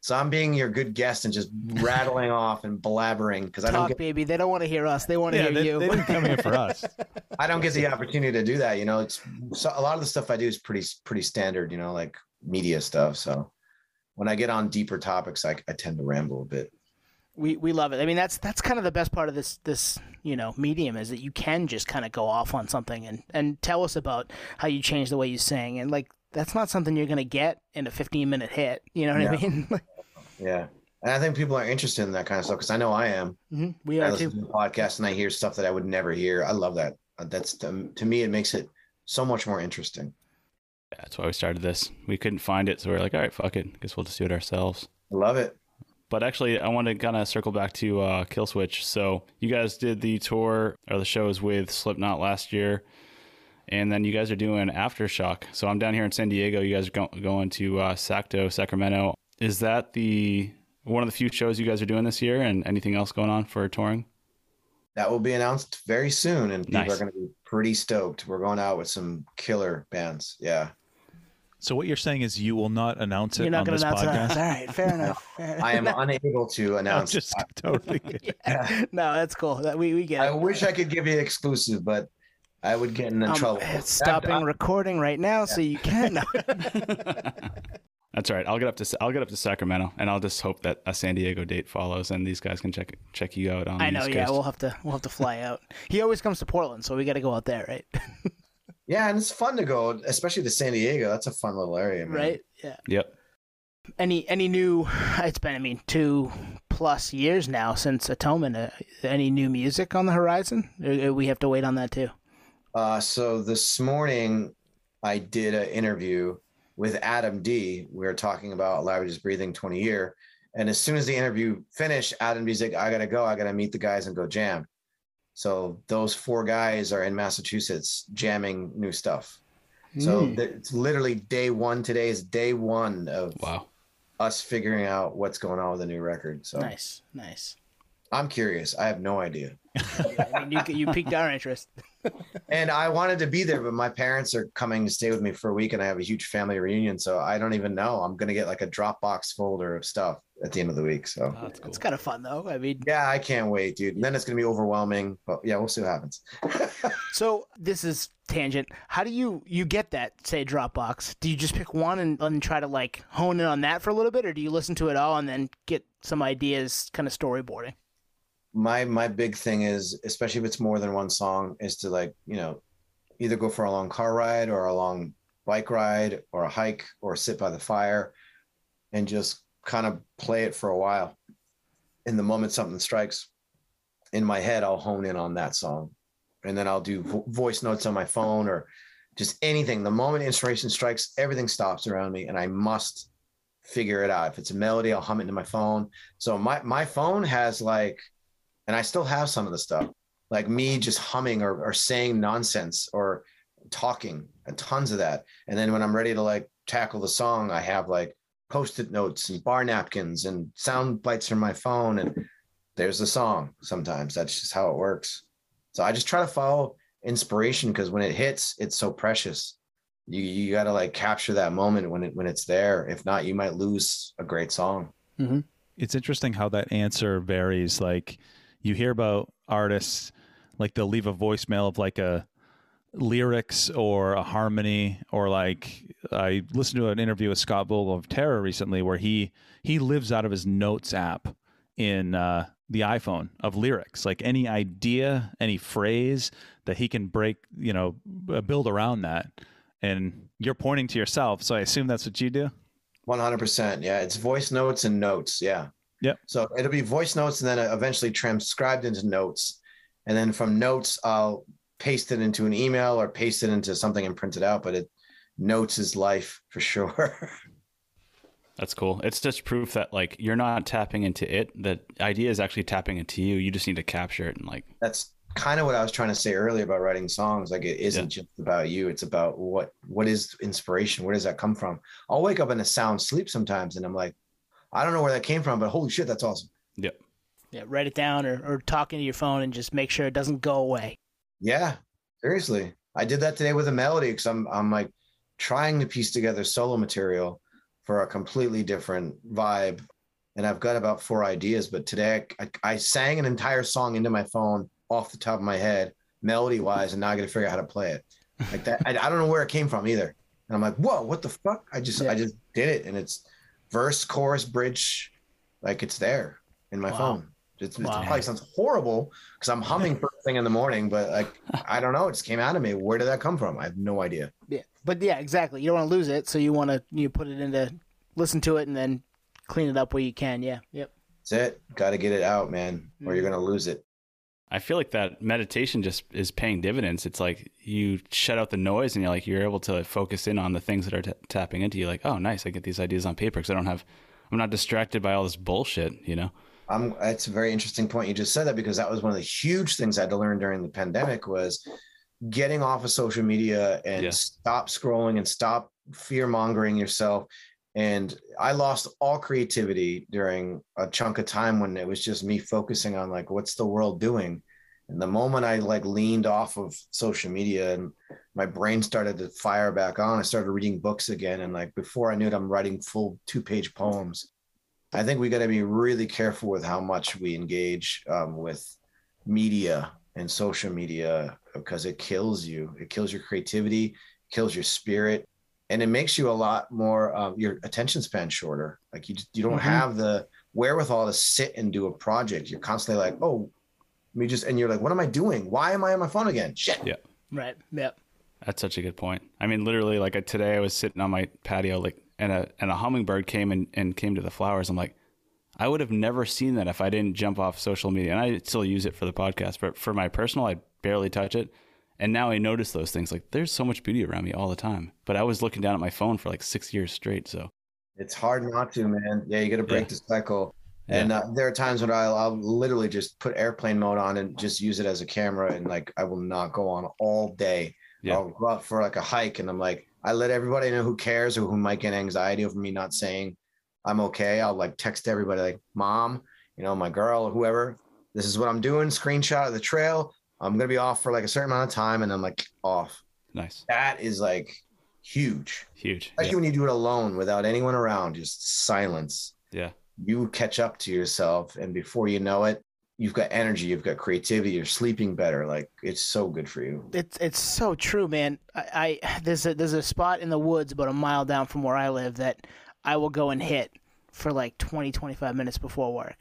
S5: So I'm being your good guest and just rattling off and blabbering because I don't
S1: Talk,
S5: get
S1: baby. They don't want to hear us. They want to
S2: Yeah,
S1: hear
S2: they,
S1: you.
S2: they didn't come here for us.
S5: I don't get the opportunity to do that. You know, it's so a lot of the stuff I do is pretty pretty standard. You know, like media stuff. So when I get on deeper topics, I, I tend to ramble a bit.
S1: we we love it. I mean, that's that's kind of the best part of this this you know medium is that you can just kind of go off on something and and tell us about how you changed the way you sing and like that's not something you're gonna get in a 15 minute hit. You know what I mean?
S5: Yeah, and I think people are interested in that kind of stuff because I know I am.
S1: Mhm, we
S5: I
S1: are
S5: listen
S1: too.
S5: to the podcast and I hear stuff that I would never hear. I love that. Uh, That's to, to me, it makes it so much more interesting.
S3: That's why we started this. We couldn't find it, so we are like, all right, fuck it. Guess we'll just do it ourselves.
S5: Love it.
S3: But actually, I want to kind of circle back to uh, Killswitch. So you guys did the tour or the shows with Slipknot last year, and then you guys are doing Aftershock. So I'm down here in San Diego. You guys are go- going to uh, Sacto, Sacramento. Is that the one of the few shows you guys are doing this year? And anything else going on for touring?
S5: That will be announced very soon, and people
S3: Nice.
S5: are going to be pretty stoked. We're going out with some killer bands. Yeah,
S2: So what you're saying is you will not announce it
S1: You're not
S2: on
S1: gonna
S2: this
S1: announce
S2: podcast?
S1: it. All right, fair enough. Fair
S5: I am unable to
S2: I'm
S5: announce.
S2: just totally kidding.
S1: no, that's cool. That we we get.
S5: I
S1: it.
S5: wish I could give you exclusive, but I would get in
S1: Um,
S5: trouble.
S1: it's stopping recording right now, so you can. No.
S3: That's all right. I'll get up to I'll get up to Sacramento, and I'll just hope that a San Diego date follows, and these guys can check check you out on.
S1: I
S3: the
S1: know.
S3: East
S1: Yeah,
S3: Coast.
S1: we'll have to we'll have to fly out. He always comes to Portland, so we got to go out there, right?
S5: Yeah, and it's fun to go, especially to San Diego. That's a fun little area, man.
S1: right? Yeah.
S3: Yep.
S1: Any any new? It's been I mean two plus years now since Atonement. Uh, any new music on the horizon? Uh, we have to wait on that too.
S5: Uh, so this morning, I did an interview with Adam D. We were talking about Alive or Just Breathing 20 year. And as soon as the interview finished, Adam D's like, I got to go. I got to meet the guys and go jam. So those four guys are in Massachusetts jamming new stuff. So
S1: Mm.
S5: th- it's literally day one. Today is day one of
S3: Wow.
S5: us figuring out what's going on with the new record. So
S1: nice, nice.
S5: I'm curious. I have no idea.
S1: I mean, you you piqued our interest.
S5: And I wanted to be there, but my parents are coming to stay with me for a week and I have a huge family reunion. So I don't even know. I'm going to get like a Dropbox folder of stuff at the end of the week. So oh,
S3: That's cool.
S1: It's kind of fun though. I mean,
S5: yeah, I can't wait, dude. And then it's going to be overwhelming, but yeah, we'll see what happens.
S1: so this is tangent. How do you you get that say Dropbox? Do you just pick one and, and try to like hone in on that for a little bit, or do you listen to it all and then get some ideas, kind of storyboarding?
S5: My, my big thing is, especially if it's more than one song is to like, you know, either go for a long car ride or a long bike ride or a hike or sit by the fire and just kind of play it for a while. In the moment something strikes in my head, I'll hone in on that song. And then I'll do vo- voice notes on my phone or just anything. The moment inspiration strikes, everything stops around me and I must figure it out. If it's a melody, I'll hum it into my phone. So my, my phone has like, and I still have some of the stuff like me just humming or, or saying nonsense or talking and tons of that. And then when I'm ready to like tackle the song, I have like post-it notes and bar napkins and sound bites from my phone. And there's the song. Sometimes that's just how it works. So I just try to follow inspiration because when it hits, it's so precious. You you got to like capture that moment when it when it's there. If not, you might lose a great song. Mm-hmm.
S2: it's interesting how that answer varies. Like you hear about artists, like they'll leave a voicemail of like a lyrics or a harmony, or like I listened to an interview with Scott Vogel of Terror recently, where he he lives out of his notes app in uh, the iPhone of lyrics, like any idea, any phrase that he can break, you know, build around that. And you're pointing to yourself, so I assume that's what you do.
S5: One hundred percent. Yeah, it's voice notes and notes. Yeah.
S2: Yep.
S5: So it'll be voice notes and then uh, eventually transcribed into notes, and then from notes I'll paste it into an email or paste it into something and print it out. But it notes is life for sure.
S3: That's cool. It's just proof that like you're not tapping into it. The idea is actually tapping into you. You just need to capture it and like
S5: That's kind of what I was trying to say earlier about writing songs. Like it isn't
S3: Yeah.
S5: just about you. It's about what what is inspiration. Where does that come from? I'll wake up in a sound sleep sometimes, and I'm like, I don't know where that came from, but holy shit, that's awesome.
S3: Yep.
S1: Yeah, write it down or, or talk into your phone and just make sure it doesn't go away.
S5: Yeah, seriously. I did that today with a melody because I'm I'm like trying to piece together solo material for a completely different vibe. And I've got about four ideas, but today I, I sang an entire song into my phone off the top of my head, melody wise, and now I got to figure out how to play it. Like that, I, I don't know where it came from either. And I'm like, whoa, what the fuck? I just
S1: Yeah.
S5: I just did it, and it's verse, chorus, bridge, like it's there in my
S1: Wow.
S5: phone. It's,
S1: Wow.
S5: it probably sounds horrible because I'm humming first thing in the morning, but like I don't know, it just came out of me. Where did that come from? I have no idea.
S1: Yeah, but yeah, exactly. You don't want to lose it, so you want to you put it into listen to it and then clean it up where you can. Yeah, yep.
S5: That's it. Got to get it out, man, or you're mm. gonna lose it.
S3: I feel like that meditation just is paying dividends. It's like you shut out the noise and you're like you're able to focus in on the things that are t- tapping into you. Like, oh, nice, I get these ideas on paper because I don't have, I'm not distracted by all this bullshit. You know?
S5: I'm. It's a very interesting point you just said that because that was one of the huge things I had to learn during the pandemic was getting off of social media and
S3: Yeah.
S5: stop scrolling and stop fear mongering yourself. And I lost all creativity during a chunk of time when it was just me focusing on like, what's the world doing? And the moment I like leaned off of social media and my brain started to fire back on, I started reading books again. And like before I knew it, I'm writing full two page poems. I think we got to be really careful with how much we engage um, with media and social media because it kills you. It kills your creativity, kills your spirit, and it makes you a lot more. Um, your attention span shorter. Like you, you don't
S1: Mhm.
S5: have the wherewithal to sit and do a project. You're constantly like, oh, let me just, and you're like, what am I doing? Why am I on my phone again? Shit.
S3: Yeah.
S1: Right. Yep.
S3: That's such a good point. I mean, literally, like today, I was sitting on my patio, like, and a and a hummingbird came and, and came to the flowers. I'm like, I would have never seen that if I didn't jump off social media, and I still use it for the podcast, but for my personal, I barely touch it. And now I notice those things. Like, there's so much beauty around me all the time. But I was looking down at my phone for like six years straight. So
S5: It's hard not to, man. Yeah, you got to break
S3: Yeah.
S5: the cycle. And uh, there are times when I'll, I'll literally just put airplane mode on and just use it as a camera, and like I will not go on all day.
S3: Yeah.
S5: I'll go out for like a hike, and I'm like, I let everybody know who cares or who might get anxiety over me not saying I'm okay. I'll like text everybody like, "Mom, you know, my girl or whoever, this is what I'm doing." Screenshot of the trail. I'm gonna be off for like a certain amount of time, and I'm like off.
S3: nice,
S5: That is like huge,
S3: huge.
S5: especially
S3: Yeah.
S5: when you do it alone without anyone around, just silence
S3: yeah.
S5: you catch up to yourself and before you know it you've got energy you've got creativity you're sleeping better like it's so good for you
S1: It's it's so true, man. I, I there's a there's a spot in the woods about a mile down from where I live that I will go and hit for like 20 25 minutes before work.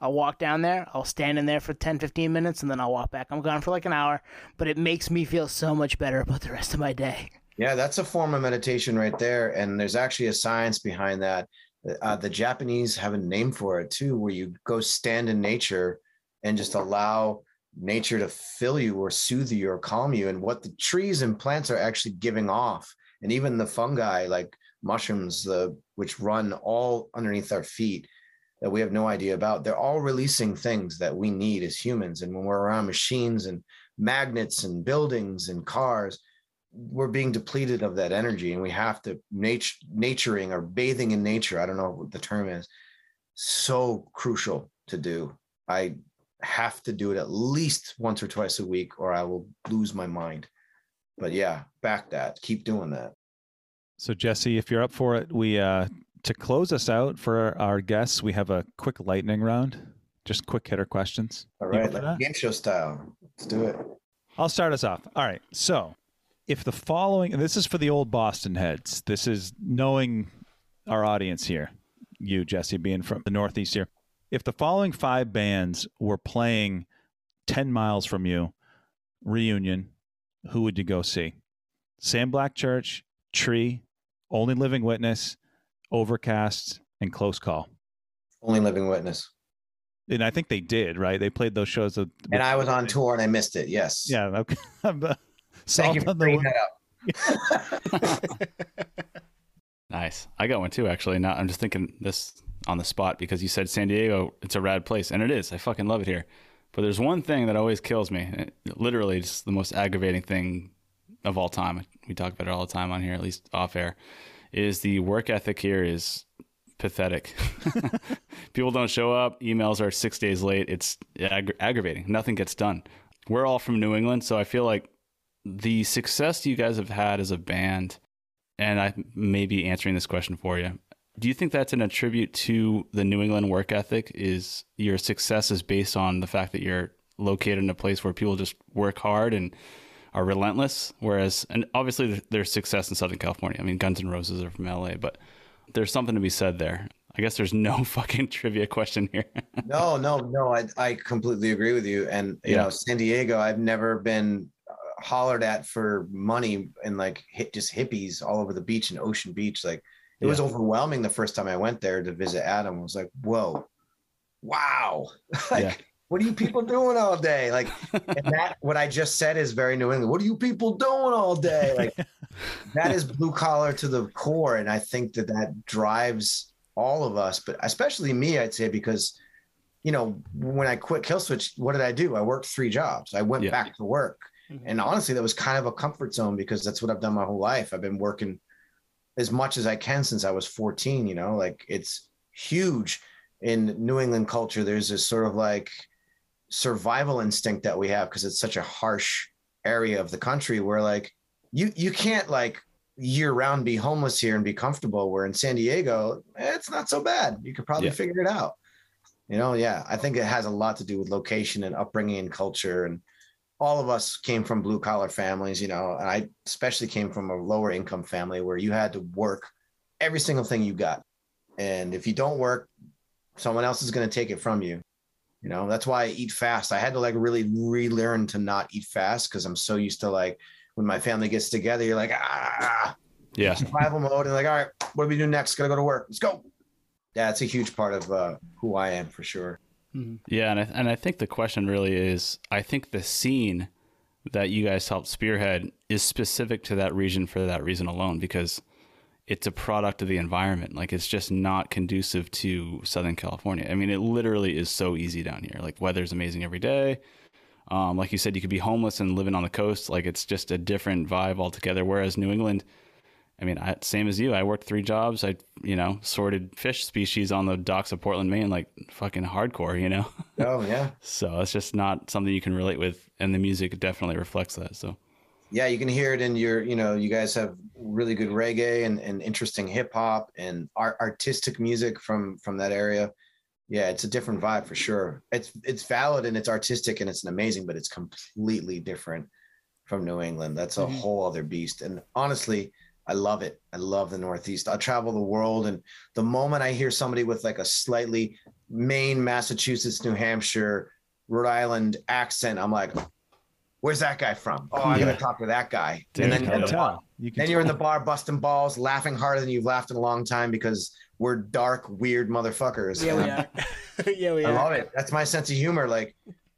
S1: I'll walk down there, I'll stand in there for 10 15 minutes and then I'll walk back. I'm gone for like an hour, but it makes me feel so much better about the rest of my day.
S5: yeah that's a form of meditation right there and there's actually a science behind that uh, the japanese have a name for it too where you go stand in nature and just allow nature to fill you or soothe you or calm you and what the trees and plants are actually giving off and even the fungi like mushrooms the which run all underneath our feet that we have no idea about they're all releasing things that we need as humans and when we're around machines and magnets and buildings and cars we're being depleted of that energy and we have to nature naturing or bathing in nature i don't know what the term is so crucial to do i have to do it at least once or twice a week, or I will lose my mind. But yeah, back that. Keep doing that.
S2: So Jesse, if you're up for it, we uh to close us out for our guests, we have a quick lightning round. Just quick hitter questions.
S5: All right, like game show style. Let's do it.
S2: I'll start us off. All right. So, if the following, and this is for the old Boston heads, this is knowing our audience here, you, Jesse, being from the Northeast here. If the following five bands were playing 10 miles from you, reunion, who would you go see? Sam Black Church, Tree, Only Living Witness, Overcast, and Close Call.
S5: Only living witness.
S2: And I think they did, right? They played those shows. With,
S5: And I was on tour and I missed it. Yes.
S2: Yeah. Okay. Uh,
S5: Thank you for bringing that up.
S3: Nice. I got one too, actually. Now I'm just thinking this on the spot because you said San Diego, it's a rad place, and it is. I fucking love it here. But there's one thing that always kills me. It- literally, it's the most aggravating thing of all time. We talk about it all the time on here, at least off air. Is the work ethic here is pathetic. People don't show up. Emails are six days late. It's aggra- aggravating. Nothing gets done. We're all from New England, so I feel like the success you guys have had as a band and I may be answering this question for you. Do you think that's an attribute to the New England work ethic? Is your success is based on the fact that you're located in a place where people just work hard and are relentless? Whereas, and obviously there's success in Southern California. I mean, Guns N' Roses are from LA, but there's something to be said there. I guess there's no fucking trivia question here.
S5: No, no, no. I, I completely agree with you. And, you
S3: Yeah.
S5: know, San Diego, I've never been uh, hollered at for money and like hit just hippies all over the beach and Ocean Beach. Like it was overwhelming the first time I went there to visit Adam. I was like, whoa, wow. like,
S3: Yeah.
S5: What are you people doing all day? Like, and that, what I just said is very New England. What are you people doing all day? Like, that is blue collar to the core. And I think that that drives all of us, but especially me, I'd say, because, you know, when I quit Killswitch, what did I do? I worked three jobs. I went
S3: Yeah.
S5: back to work.
S1: Mhm.
S5: And honestly, that was kind of a comfort zone because that's what I've done my whole life. I've been working as much as I can since I was 14, you know, like it's huge in New England culture. There's this sort of like survival instinct that we have because it's such a harsh area of the country where like you you can't like year round be homeless here and be comfortable where in San Diego eh, it's not so bad. You could probably
S3: Yeah.
S5: figure it out. You know yeah I think it has a lot to do with location and upbringing and culture and all of us came from blue collar families you know and I especially came from a lower income family where you had to work every single thing you got. And if you don't work someone else is going to take it from you you know that's why i eat fast. I had to like really relearn to not eat fast because i'm so used to like when my family gets together you're like ah.
S3: Yeah.
S5: survival mode and like all right what do we do next? Gotta go to work. Let's go. That's a huge part of uh, who i am for sure.
S3: Yeah, and I, and I think the question really is I think the scene that you guys helped spearhead is specific to that region for that reason alone because it's a product of the environment. Like it's just not conducive to Southern California. I mean, it literally is so easy down here. Like weather's amazing every day. Um, like you said, you could be homeless and living on the coast. Like it's just a different vibe altogether. Whereas New England, I mean, I, same as you. I worked three jobs. I, you know, sorted fish species on the docks of Portland, Maine, like fucking hardcore, you know?
S5: oh yeah
S3: So it's just not something you can relate with, and the music definitely reflects that. So
S5: yeah you can hear it in your you know you guys have really good reggae and, and interesting hip hop and art, artistic music from from that area. Yeah it's a different vibe for sure. It's it's valid and it's artistic and it's amazing but it's completely different from new england. That's a
S1: Mhm.
S5: whole other beast. And honestly i love it. I love the northeast. I travel the world and the moment i hear somebody with like a slightly maine massachusetts new hampshire rhode island accent i'm like where's that guy from oh i'm
S3: Yeah.
S5: gonna talk to that guy
S3: Dude,
S5: and then
S2: you
S5: you're in
S2: can
S5: the bar,
S2: tell. You can
S5: then you're in the bar busting balls laughing harder than you've laughed in a long time because we're dark weird motherfuckers
S1: Yeah, we are. yeah, we
S5: I
S1: are.
S5: love it. That's my sense of humor. Like,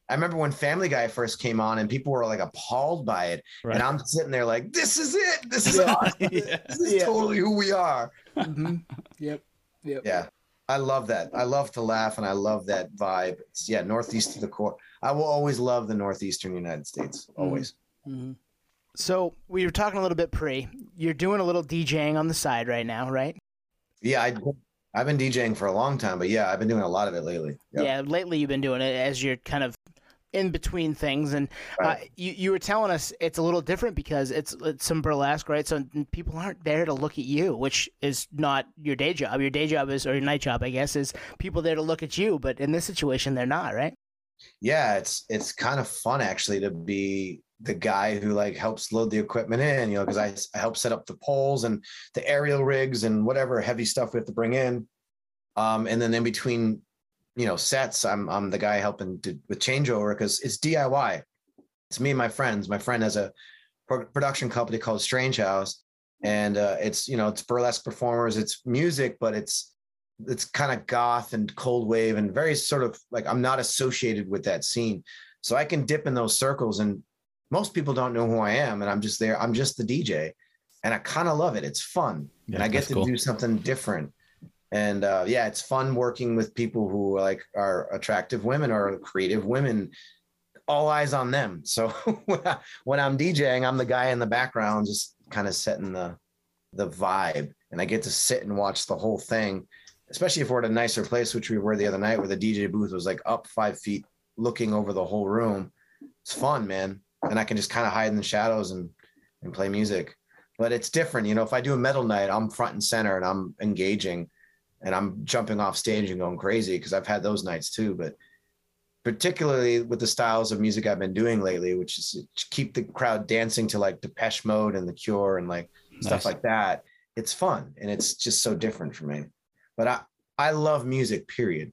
S5: I remember when Family Guy first came on and people were like appalled by it.
S2: Right.
S5: And I'm sitting there like, this is it. This is
S1: Yeah.
S5: awesome.
S3: Yeah.
S5: This is
S1: Yeah.
S5: totally who we are.
S1: Mhm. Yep. Yep.
S5: Yeah. I love that. I love to laugh and I love that vibe. It's, yeah, Northeast to the core. I will always love the Northeastern United States. Always.
S1: Mhm. So we were talking a little bit pre. You're doing a little DJing on the side right now, right?
S5: Yeah, I I've been DJing for a long time, but yeah, I've been doing a lot of it lately. Yep.
S1: Yeah, lately you've been doing it as you're kind of in between things, and uh, you you were telling us it's a little different because it's it's some burlesque, right? So people aren't there to look at you, which is not your day job. Your day job is or your night job, I guess, is people there to look at you. But in this situation, they're not, right?
S5: Yeah it's it's kind of fun actually to be the guy who like helps load the equipment in you know because I, I help set up the poles and the aerial rigs and whatever heavy stuff we have to bring in. Um and then in between you know sets i'm i'm the guy helping to, with changeover because it's diy it's me and my friends. My friend has a pro- production company called strange house and uh, it's you know it's burlesque performers it's music but it's it's kind of goth and cold wave and very sort of like I'm not associated with that scene. So I can dip in those circles and most people don't know who I am and I'm just there. I'm just the DJ and I kind of love it. It's fun
S2: Yeah,
S5: and I get to
S3: cool.
S5: do something different. And uh, yeah, it's fun working with people who are like are attractive women or creative women. All eyes on them. So when I'm DJing, I'm the guy in the background, just kind of setting the the vibe, and I get to sit and watch the whole thing especially if we're at a nicer place, which we were the other night, where the DJ booth was like up five feet, looking over the whole room. It's fun, man, and I can just kind of hide in the shadows and and play music. But it's different, you know. If I do a metal night, I'm front and center and I'm engaging, and I'm jumping off stage and going crazy because I've had those nights too. But particularly with the styles of music I've been doing lately, which is to keep the crowd dancing to like Depeche Mode and The Cure and like stuff like that. It's fun and it's just so different for me. But I I love music, period,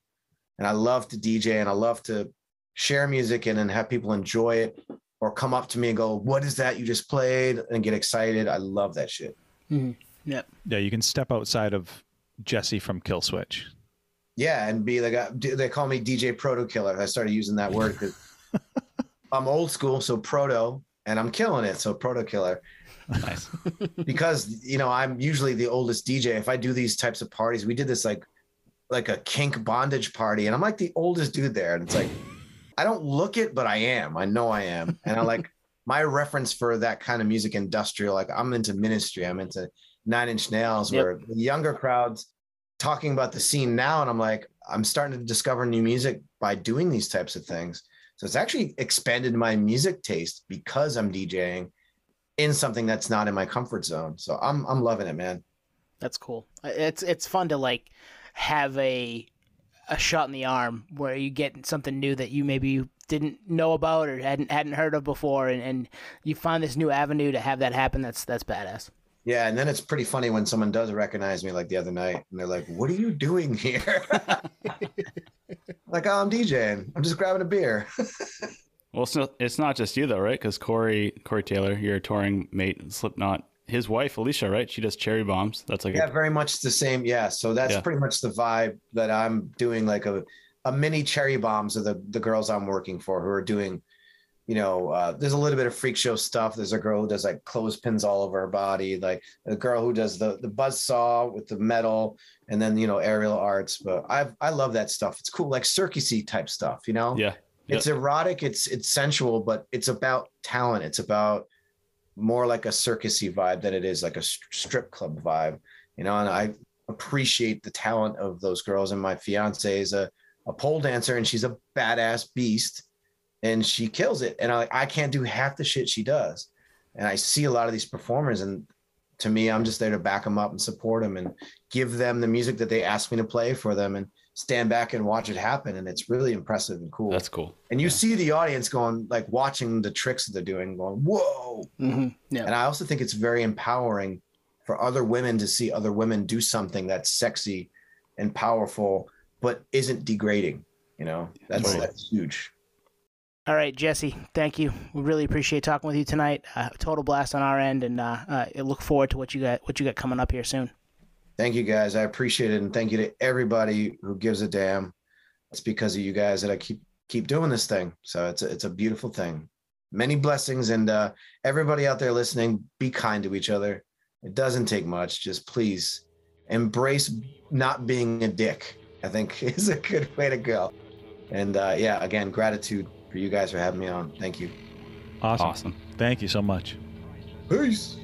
S5: and I love to DJ and I love to share music and then have people enjoy it or come up to me and go, "What is that you just played?" and get excited. I love that shit. Mm-hmm.
S1: Yep.
S2: Yeah, you can step outside of Jesse from Killswitch.
S5: Yeah, and be the guy. Uh, they call me DJ Proto Killer. I started using that word because I'm old school, so proto, and I'm killing it, so Proto Killer.
S3: Nice.
S5: because you know I'm usually the oldest DJ. If I do these types of parties, we did this like like a kink bondage party, and I'm like the oldest dude there, and it's like I don't look it, but I am. I know I am, and I like my reference for that kind of music, industrial. Like I'm into Ministry, I'm into Nine Inch Nails,
S1: Yep.
S5: where the younger crowds talking about the scene now, and I'm like I'm starting to discover new music by doing these types of things. So it's actually expanded my music taste because I'm DJing in something that's not in my comfort zone. So I'm I'm loving it, man.
S1: That's cool. It's it's fun to like have a a shot in the arm where you get something new that you maybe didn't know about or hadn't hadn't heard of before, and, and you find this new avenue to have that happen. That's that's badass.
S5: Yeah, and then it's pretty funny when someone does recognize me like the other night and they're like, "What are you doing here?" like, "Oh, I'm DJing. I'm just grabbing a beer."
S3: Well, it's not, it's not just you though, right? Because Corey Corey Taylor, your touring mate, Slipknot, his wife Alicia, right? She does cherry bombs. That's like
S5: yeah,
S3: a,
S5: very much the same. Yeah, so that's
S3: Yeah.
S5: pretty much the vibe that I'm doing like a a mini cherry bombs of the the girls I'm working for who are doing you know, uh, there's a little bit of freak show stuff. There's a girl who does like clothespins all over her body, like a girl who does the the buzz saw with the metal, and then you know aerial arts. But I I love that stuff. It's cool, like circusy type stuff. You know,
S3: yeah.
S5: It's erotic, it's it's sensual, but it's about talent. It's about more like a circusy vibe than it is like a strip club vibe. You know, and I appreciate the talent of those girls. And my fiance is a a pole dancer, and she's a badass beast and she kills it. And I I can't do half the shit she does. And I see a lot of these performers, and to me, I'm just there to back them up and support them and give them the music that they ask me to play for them, and stand back and watch it happen. And it's really impressive and cool.
S3: That's cool.
S5: and you see the audience going like watching the tricks that they're doing, going whoa.
S1: Mm-hmm. Yeah.
S5: And I also think it's very empowering for other women to see other women do something that's sexy and powerful, but isn't degrading. You know, that's
S3: Totally.
S5: that's huge.
S1: All right, Jesse. Thank you. We really appreciate talking with you tonight. Uh, total blast on our end, and uh, uh, I look forward to what you got what you got coming up here soon.
S5: Thank you guys. I appreciate it. And thank you to everybody who gives a damn. It's because of you guys that I keep keep doing this thing. So it's a, it's a beautiful thing. Many blessings and uh, everybody out there listening, be kind to each other. It doesn't take much. Just please embrace not being a dick. I think is a good way to go. And uh, yeah, again, gratitude for you guys for having me on. Thank you.
S2: Awesome.
S3: Awesome.
S2: Thank you so much.
S5: Peace.